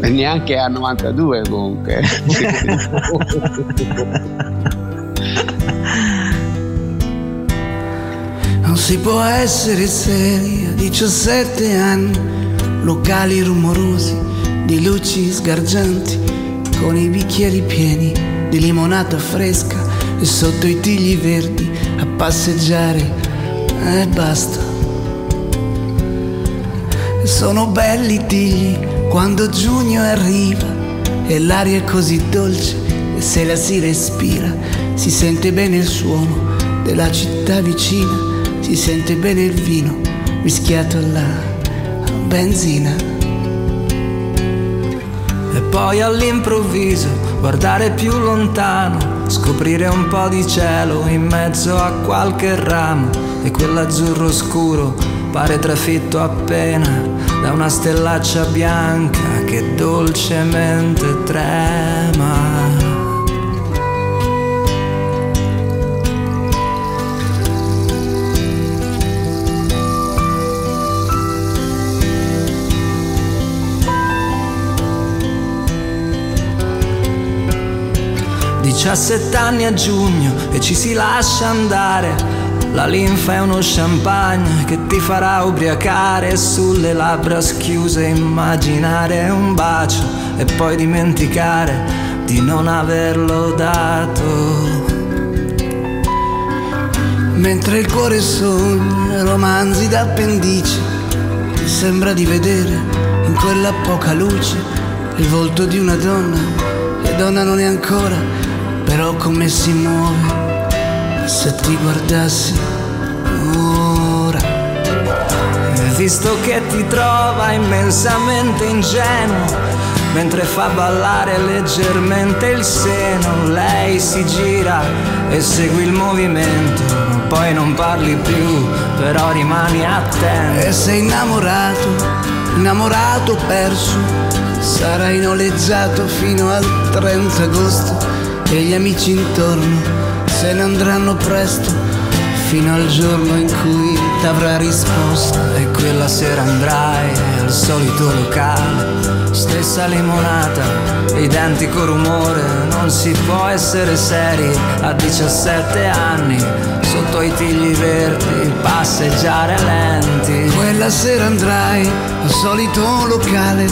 E neanche a 92 comunque. Non si può essere seri a 17 anni, locali rumorosi di luci sgargianti, con i bicchieri pieni di limonata fresca e sotto i tigli verdi a passeggiare e basta. Sono belli i tigli quando giugno arriva e l'aria è così dolce e se la si respira si sente bene il suono della città vicina, si sente bene il vino mischiato alla benzina. E poi all'improvviso guardare più lontano, scoprire un po' di cielo in mezzo a qualche ramo e quell'azzurro scuro pare trafitto appena da una stellaccia bianca che dolcemente trema. Diciassette anni a giugno e ci si lascia andare. La linfa è uno champagne che ti farà ubriacare sulle labbra schiuse immaginare un bacio e poi dimenticare di non averlo dato. Mentre il cuore sogna romanzi d'appendice, sembra di vedere in quella poca luce il volto di una donna, e donna non è ancora, però come si muove, se ti guardassi ora. Visto che ti trova immensamente ingenuo, mentre fa ballare leggermente il seno, lei si gira e segue il movimento poi non parli più, però rimani attento. E sei innamorato, innamorato perso, sarai noleggiato fino al 30 agosto e gli amici intorno se ne andranno presto fino al giorno in cui t'avrà risposta e quella sera andrai al solito locale stessa limonata identico rumore. Non si può essere seri a 17 anni sotto i tigli verdi passeggiare lenti. Quella sera andrai al solito locale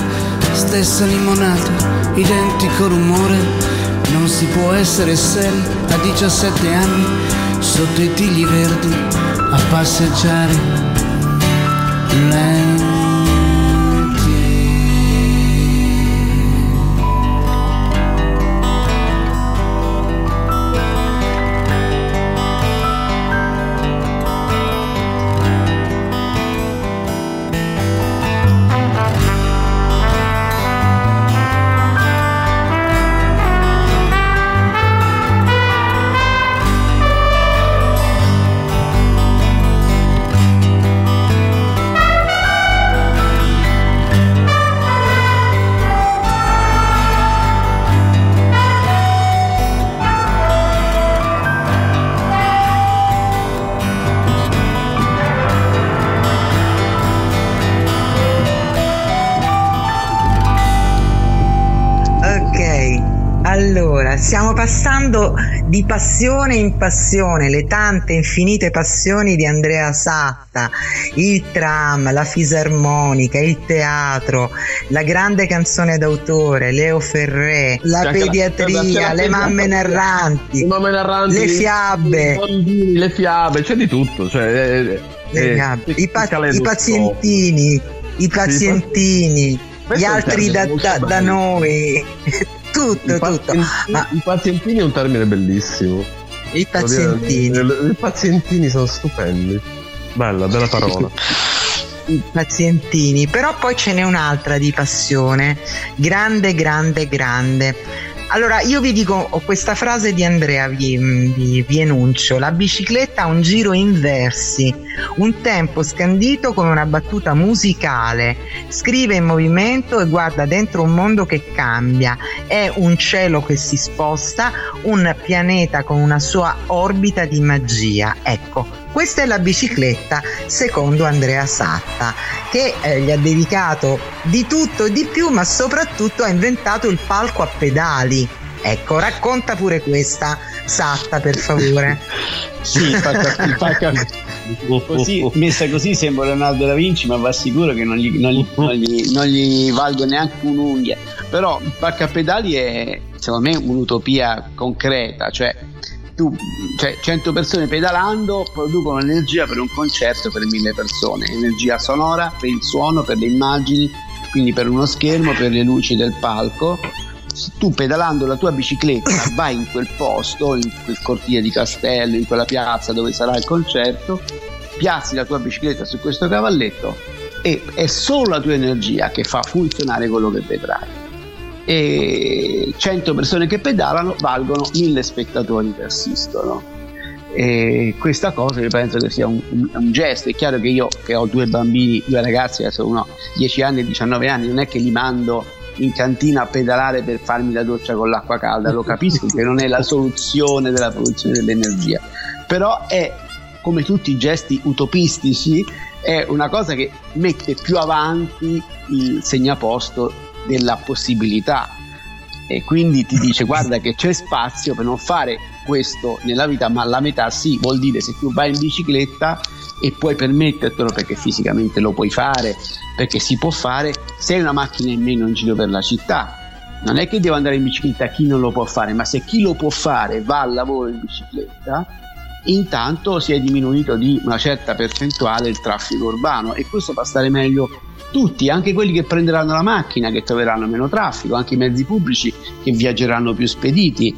stessa limonata identico rumore non si può essere seri a 17 anni sotto i tigli verdi a passeggiare lenti. Passando di passione in passione, le tante infinite passioni di Andrea Satta, il tram, la fisarmonica, il teatro, la grande canzone d'autore, Leo Ferré, la pediatria, la, le mamme narranti, le, mamme narranti, le fiabe, bambini, le fiabe, c'è di tutto. Cioè, eh, eh, I, pa- i, pazientini, i pazientini, gli altri da, da, da noi tutto, tutto. Ma... I pazientini è un termine bellissimo. I pazientini. I pazientini sono stupendi. Bella, bella parola. I pazientini, però poi ce n'è un'altra di passione, grande, grande, grande allora, io vi dico questa frase di Andrea, vi, vi, vi, enuncio. La bicicletta ha un giro in versi, un tempo scandito con una battuta musicale, scrive in movimento e guarda dentro un mondo che cambia. È un cielo che si sposta, un pianeta con una sua orbita di magia. Ecco, questa è la bicicletta secondo Andrea Satta, che eh, gli ha dedicato di tutto e di più, ma soprattutto ha inventato il palco a pedali. Ecco, racconta pure questa, Satta, per favore. sì, il palco, palco così, messa così sembra Leonardo da Vinci, ma va sicuro che non gli, non gli, non gli, non gli valgo neanche un'unghia. Però il palco a pedali è, secondo me, un'utopia concreta, cioè tu, cioè 100 persone pedalando producono energia per un concerto per mille persone, energia sonora per il suono, per le immagini, quindi per uno schermo, per le luci del palco. Tu pedalando la tua bicicletta vai in quel posto, in quel cortile di castello, in quella piazza dove sarà il concerto, piazzi la tua bicicletta su questo cavalletto e è solo la tua energia che fa funzionare quello che vedrai e 100 persone che pedalano valgono 1000 spettatori che assistono. E questa cosa io penso che sia un, un, un, gesto. È chiaro che io che ho due bambini, due ragazzi, adesso uno 10 anni e 19 anni, non è che li mando in cantina a pedalare per farmi la doccia con l'acqua calda, lo capisco che non è la soluzione della produzione dell'energia, però è come tutti i gesti utopistici, è una cosa che mette più avanti il segnaposto della possibilità. E quindi ti dice guarda che c'è spazio per non fare questo nella vita ma la metà sì vuol dire se tu vai in bicicletta e puoi permettertelo perché fisicamente lo puoi fare perché si può fare sei una macchina in meno in giro per la città. Non è che devo andare in bicicletta chi non lo può fare ma se chi lo può fare va al lavoro in bicicletta intanto si è diminuito di una certa percentuale il traffico urbano e questo fa stare meglio tutti, anche quelli che prenderanno la macchina, che troveranno meno traffico, anche i mezzi pubblici che viaggeranno più spediti.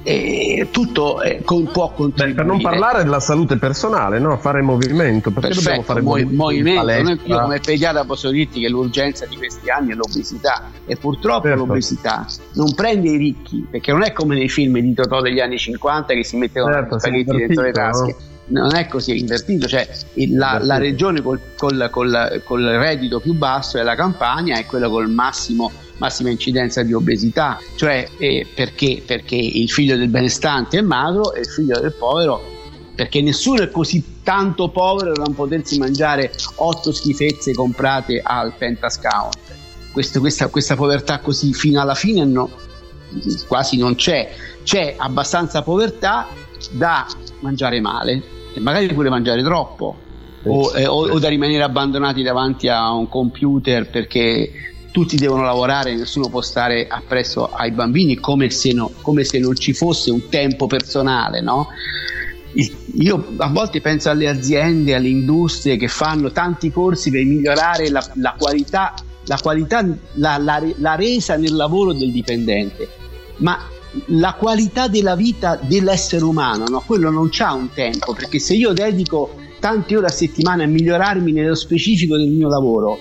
E tutto eh, con, può contribuire. per non parlare della salute personale, no? fare movimento. Perché Perfetto, dobbiamo fare mo- movimento? movimento. Io come pediatra posso dirti che l'urgenza di questi anni è l'obesità e purtroppo certo. l'obesità non prende i ricchi, perché non è come nei film di Totò degli anni 50 che si mettevano certo, spaghetti dentro le tasche. No? Non è così invertito, cioè la, la regione col, col, col, col, reddito più basso è la Campania e quella col massimo, massima incidenza di obesità, cioè eh, perché? perché il figlio del benestante è magro e il figlio del povero perché nessuno è così tanto povero da non potersi mangiare otto schifezze comprate al Pentascount. Questo, questa, questa povertà così fino alla fine no, quasi non c'è, c'è abbastanza povertà da mangiare male e magari pure mangiare troppo o, eh, o, o da rimanere abbandonati davanti a un computer perché tutti devono lavorare, nessuno può stare appresso ai bambini come se, no, come se non ci fosse un tempo personale, no? Io a volte penso alle aziende, alle industrie che fanno tanti corsi per migliorare la, la qualità, la, qualità la, la, la resa nel lavoro del dipendente, ma la qualità della vita dell'essere umano, no? quello non c'ha un tempo, perché se io dedico tante ore a settimana a migliorarmi nello specifico del mio lavoro,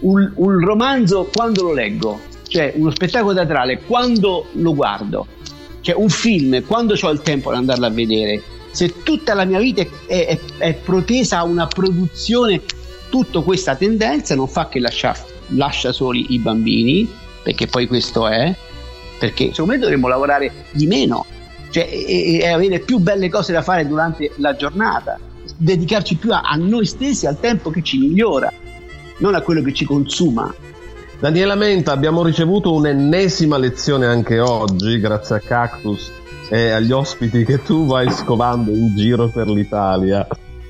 un, un romanzo quando lo leggo, cioè uno spettacolo teatrale quando lo guardo, cioè un film quando ho il tempo di andarlo a vedere, se tutta la mia vita è, è, è protesa a una produzione, tutta questa tendenza non fa che lascia, lascia soli i bambini, perché poi questo è, perché secondo me dovremmo lavorare di meno, cioè e, e avere più belle cose da fare durante la giornata, dedicarci più a, a noi stessi, al tempo che ci migliora, non a quello che ci consuma. Daniela Menta, abbiamo ricevuto un'ennesima lezione anche oggi, grazie a Cactus e agli ospiti che tu vai scovando in giro per l'Italia.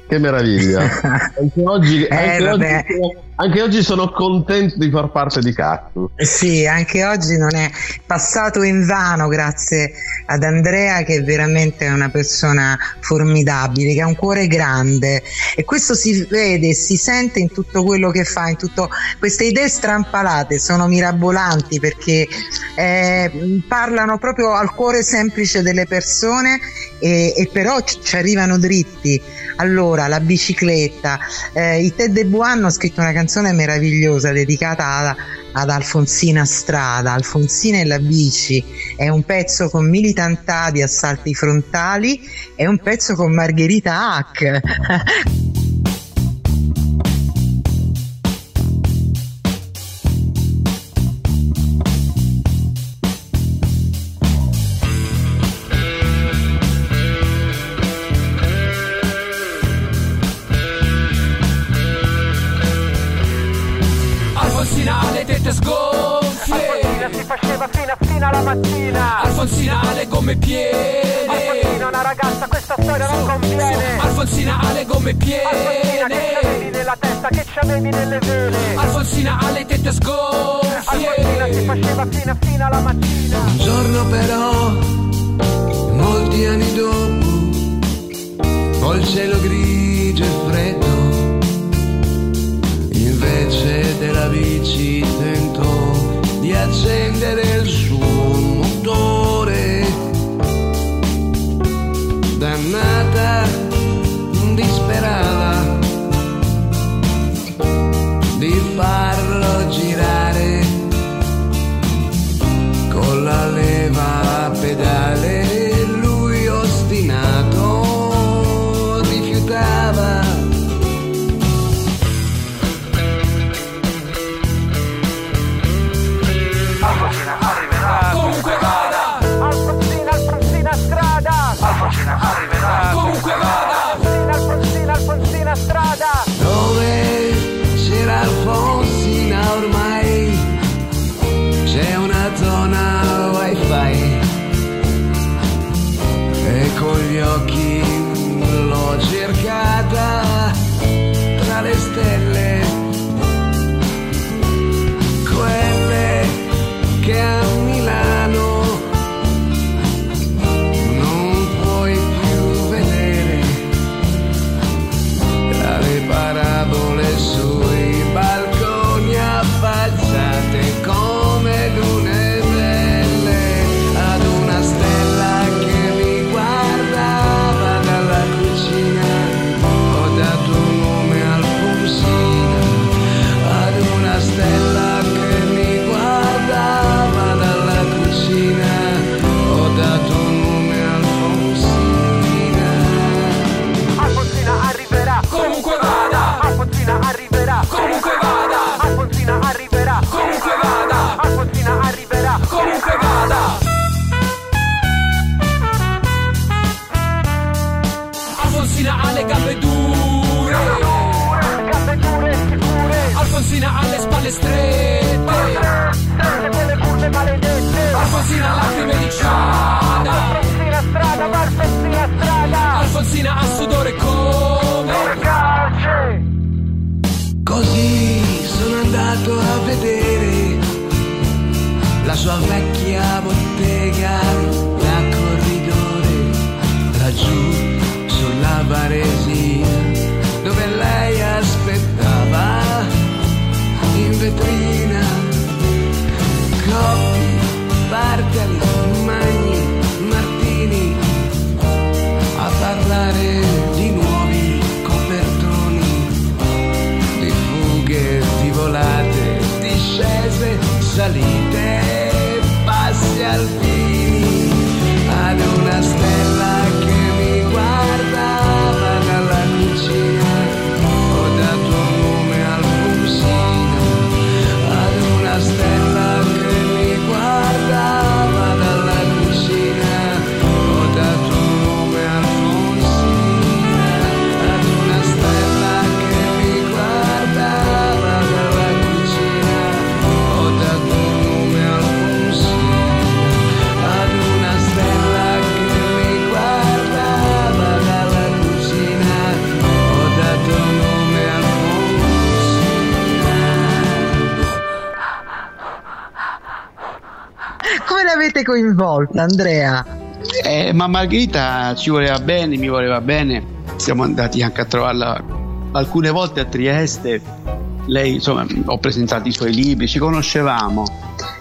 Che meraviglia! Anche oggi, eh, anche, oggi, anche oggi, sono contento di far parte di Cactus. Sì, anche oggi non è passato in vano grazie ad Andrea che è veramente una persona formidabile, che ha un cuore grande e questo si vede, si sente in tutto quello che fa, in tutto queste idee strampalate sono mirabolanti perché eh, parlano proprio al cuore semplice delle persone e, e però ci arrivano dritti. Allora, la bicicletta, eh, i Ted de Bois hanno scritto una canzone meravigliosa dedicata ad, ad Alfonsina Strada. Alfonsina e la bici è un pezzo con Militant di assalti frontali, è un pezzo con Margherita Hack. Gomme piene Alfonsina una ragazza questa storia non conviene. Alfonsina ha le gomme piene Alfonsina che c'avevi nella testa che c'avevi nelle vene Alfonsina ha le tette sgonfie. Alfonsina si faceva fino a fino alla mattina. Un giorno però molti anni dopo col cielo grigio e freddo. Invece della bici tentò di accendere il suo motore. una zona wifi e con gli occhi l'ho cercata tra le stelle. La sua vecchia bottega coinvolta, Andrea? Eh, ma Margherita ci voleva bene, mi voleva bene. Siamo andati anche a trovarla alcune volte a Trieste. Lei, insomma, ho presentato i suoi libri, ci conoscevamo.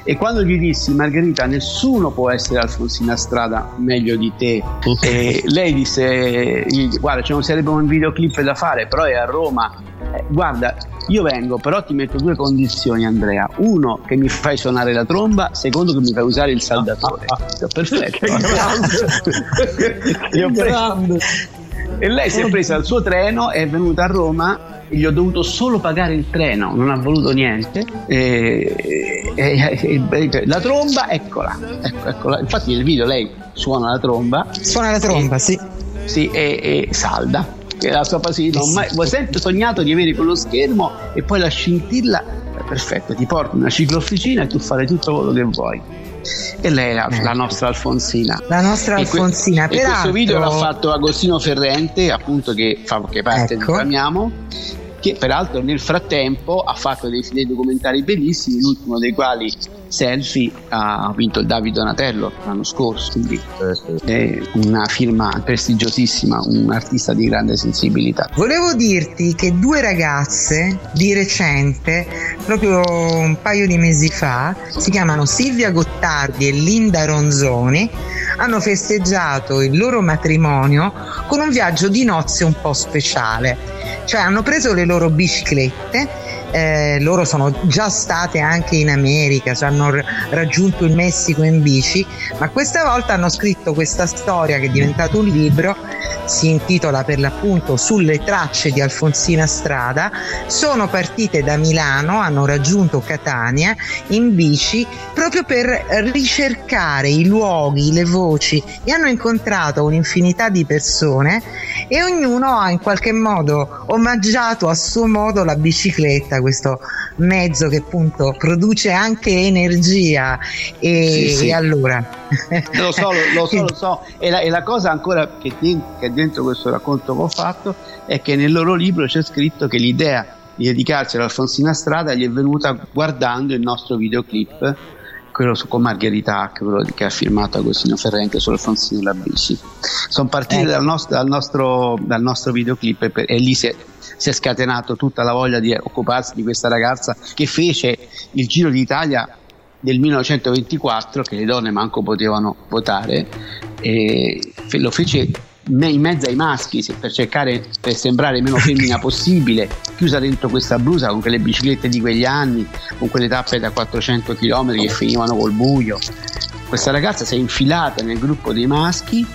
E quando gli dissi, Margherita, nessuno può essere Alfonsina Strada meglio di te, e lei disse, guarda, ce ne sarebbe un videoclip da fare, però è a Roma. Eh, guarda, io vengo, però ti metto due condizioni, Andrea. Uno, che mi fai suonare la tromba, secondo, che mi fai usare il saldatore. Perfetto. Io ho preso- E lei si è presa il suo treno, è venuta a Roma gli ho dovuto solo pagare il treno, non ha voluto niente. E- e- e- la tromba, eccola, ecco, eccola. Infatti nel video lei suona la tromba. Suona la tromba, sì. Sì, e, e salda. Che la sua passione. Non ho sempre sognato di avere quello schermo e poi la scintilla. Perfetto, ti porti una ciclofficina e tu fare tutto quello che vuoi. E lei è la, la nostra Alfonsina. La nostra E que- Alfonsina, E questo peraltro- video l'ha fatto Agostino Ferrente, appunto, che fa che parte Ecco. di Famiamo, che peraltro nel frattempo ha fatto dei, dei documentari bellissimi, l'ultimo dei quali Selfie ha vinto il David Donatello l'anno scorso, quindi è una firma prestigiosissima, un artista di grande sensibilità. Volevo dirti che due ragazze di recente, proprio un paio di mesi fa, si chiamano Silvia Gottardi e Linda Ronzoni, hanno festeggiato il loro matrimonio con un viaggio di nozze un po' speciale. Cioè hanno preso le loro biciclette eh, loro sono già state anche in America, cioè hanno raggiunto il Messico in bici, ma questa volta hanno scritto questa storia che è diventato un libro, si intitola per l'appunto Sulle tracce di Alfonsina Strada, sono partite da Milano, hanno raggiunto Catania in bici proprio per ricercare i luoghi, le voci e hanno incontrato un'infinità di persone e ognuno ha in qualche modo omaggiato a suo modo la bicicletta, questo mezzo che appunto produce anche energia. E, Sì, sì. e allora Lo so, lo, lo so, lo so. E la, e la cosa ancora che, din- che è dentro questo racconto che ho fatto è che nel loro libro c'è scritto che l'idea di dedicarsi all'Alfonsina Strada gli è venuta guardando il nostro videoclip, quello su, con Margherita Hack, quello che ha firmato Agostino Ferrente sull'Alfonsino la bici. Sono partiti dal, nostro, dal, nostro, dal nostro videoclip e, per- e lì si è, si è scatenato tutta la voglia di occuparsi di questa ragazza che fece il Giro d'Italia del 1924 che le donne manco potevano votare e lo fece in mezzo ai maschi per cercare per sembrare meno femmina possibile chiusa dentro questa blusa con quelle biciclette di quegli anni con quelle tappe da 400 km che finivano col buio. Questa ragazza si è infilata nel gruppo dei maschi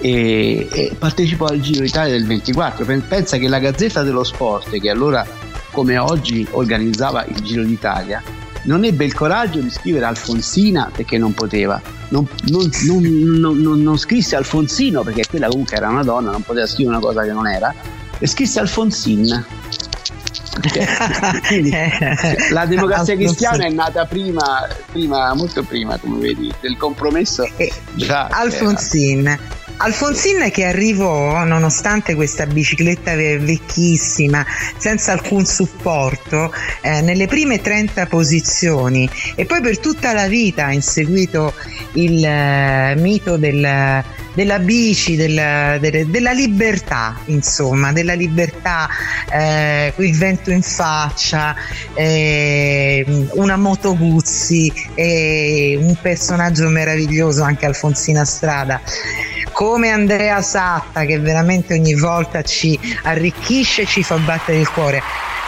e, e partecipò al Giro d'Italia del 24 Pen- pensa che la Gazzetta dello Sport che allora come oggi organizzava il Giro d'Italia non ebbe il coraggio di scrivere Alfonsina perché non poteva, non, non- non- non- scrisse Alfonsino perché quella comunque era una donna, non poteva scrivere una cosa che non era, e scrisse Alfonsin. Quindi, la democrazia cristiana è nata prima, prima, molto prima, come vedi, del compromesso. Già Alfonsin. Alfonsin che arrivò, nonostante questa bicicletta vecchissima, senza alcun supporto, eh, nelle prime 30 posizioni. E poi per tutta la vita ha inseguito il eh, mito del, della bici, del, del, della libertà, insomma, della libertà, eh, il vento in faccia, eh, una moto Guzzi, un personaggio meraviglioso anche Alfonsina Strada come Andrea Satta che veramente ogni volta ci arricchisce e ci fa battere il cuore.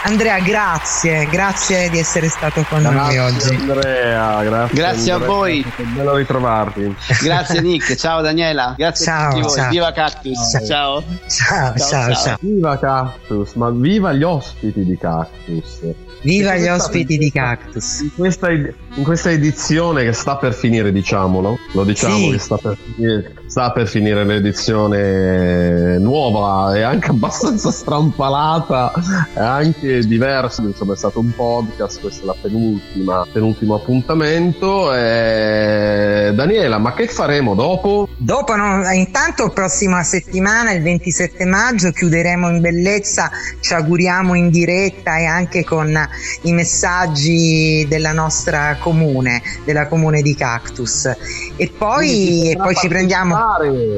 Andrea, grazie, grazie di essere stato con grazie noi oggi. Andrea, grazie. Grazie Andrea, a voi. È bello ritrovarti. Grazie Nick, ciao Daniela. Grazie ciao, a tutti voi. ciao. Viva Cactus. Ciao. Ciao, ciao, ciao. ciao. Viva Cactus, ma viva gli ospiti di Cactus. Viva gli ospiti di Cactus. In questa, in questa, edizione che sta per finire, diciamolo, lo diciamo Sì. che sta per finire, sta per finire l'edizione nuova e anche abbastanza strampalata e anche diversa, insomma è stato un podcast, questo è la penultima, penultimo appuntamento. E... Daniela, ma che faremo dopo? Dopo, no, intanto prossima settimana, il 27 maggio, chiuderemo in bellezza, ci auguriamo in diretta e anche con i messaggi della nostra comune, della comune di Cactus. E poi, e poi ci prendiamo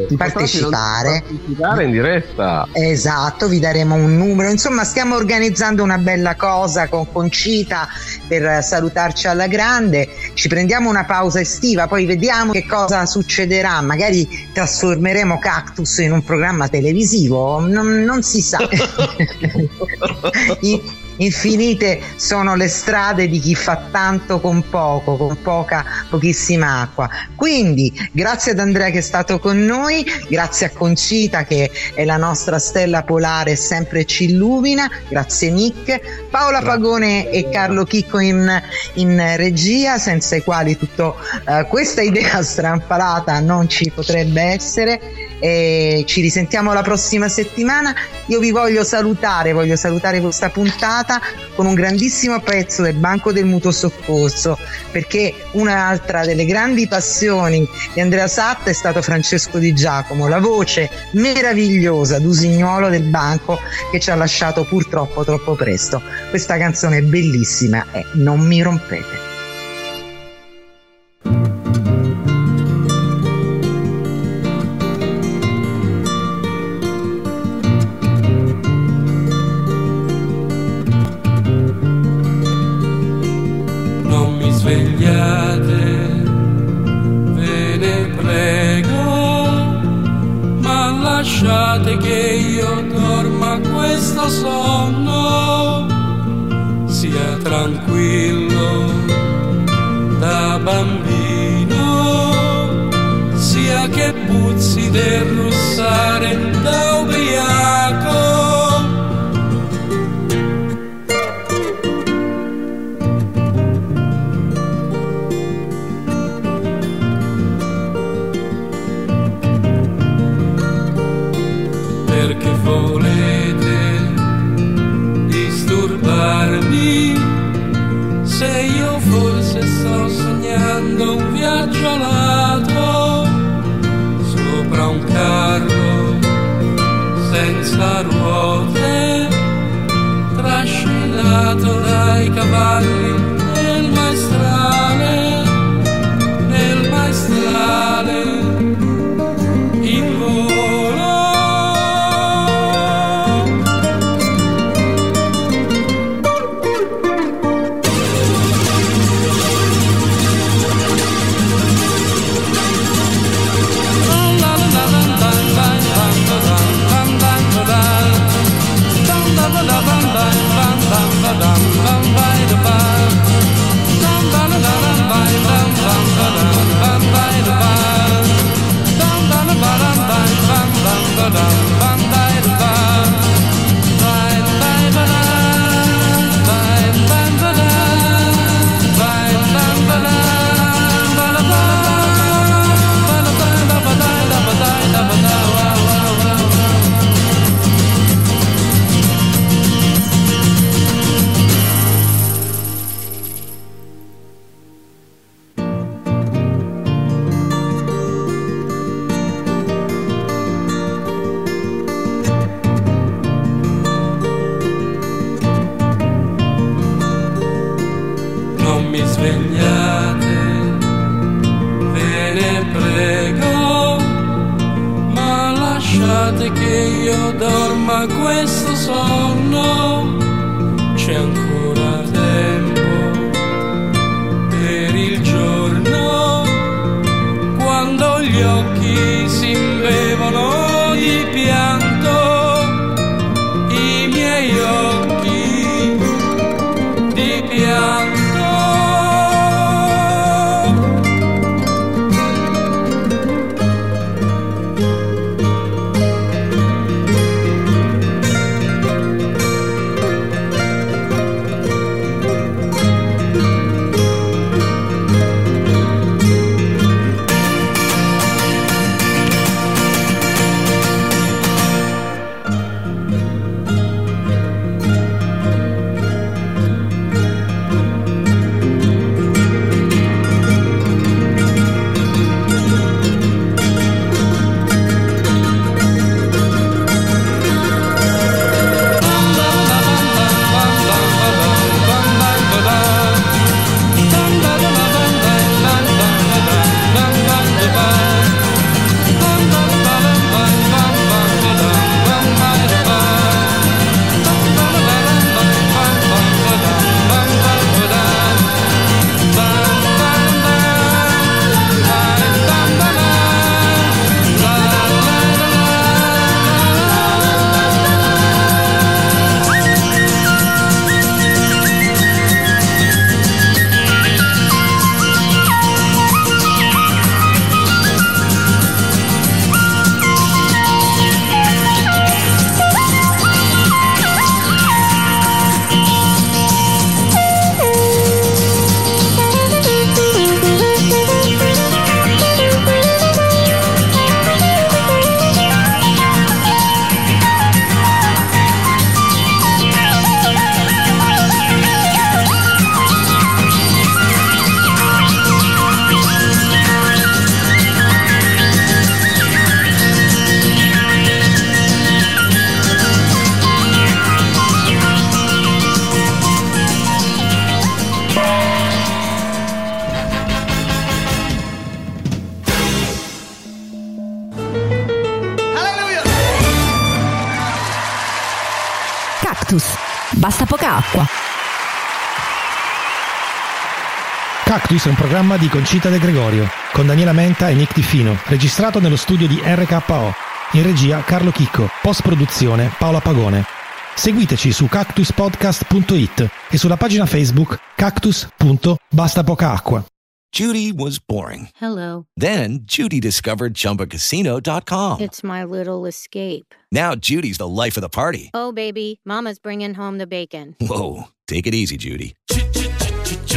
Si potrà partecipare. partecipare in diretta. Esatto, vi daremo un numero. Insomma, stiamo organizzando una bella cosa con Concita per salutarci alla grande. Ci prendiamo una pausa estiva, poi vediamo che cosa succederà. Magari trasformeremo Cactus in un programma televisivo, non, non si sa. Infinite sono le strade di chi fa tanto con poco, con poca, pochissima acqua. Quindi, grazie ad Andrea che è stato con noi, grazie a Concita che è la nostra stella polare e sempre ci illumina, grazie Nick, Paola Pagone e Carlo Chicco in, in regia, senza i quali tutta questa idea strampalata non ci potrebbe essere. E ci risentiamo la prossima settimana. Io vi voglio salutare, voglio salutare questa puntata con un grandissimo pezzo del Banco del Mutuo Soccorso, perché un'altra delle grandi passioni di Andrea Satta è stato Francesco Di Giacomo, la voce meravigliosa d'usignuolo del banco che ci ha lasciato purtroppo troppo presto. Questa canzone è bellissima e non mi rompete. È un programma di Concita De Gregorio, con Daniela Menta e Nick Tifino, registrato nello studio di RKO. In regia Carlo Chicco, post-produzione Paola Pagone. Seguiteci su cactuspodcast.it e sulla pagina Facebook cactus.bastapocaacqua. Judy was boring. Hello. Then Judy discovered ChumbaCasino.com. It's my little escape. Now Judy's the life of the party. Oh, baby, Mama's bringing home the bacon. Whoa, take it easy, Judy.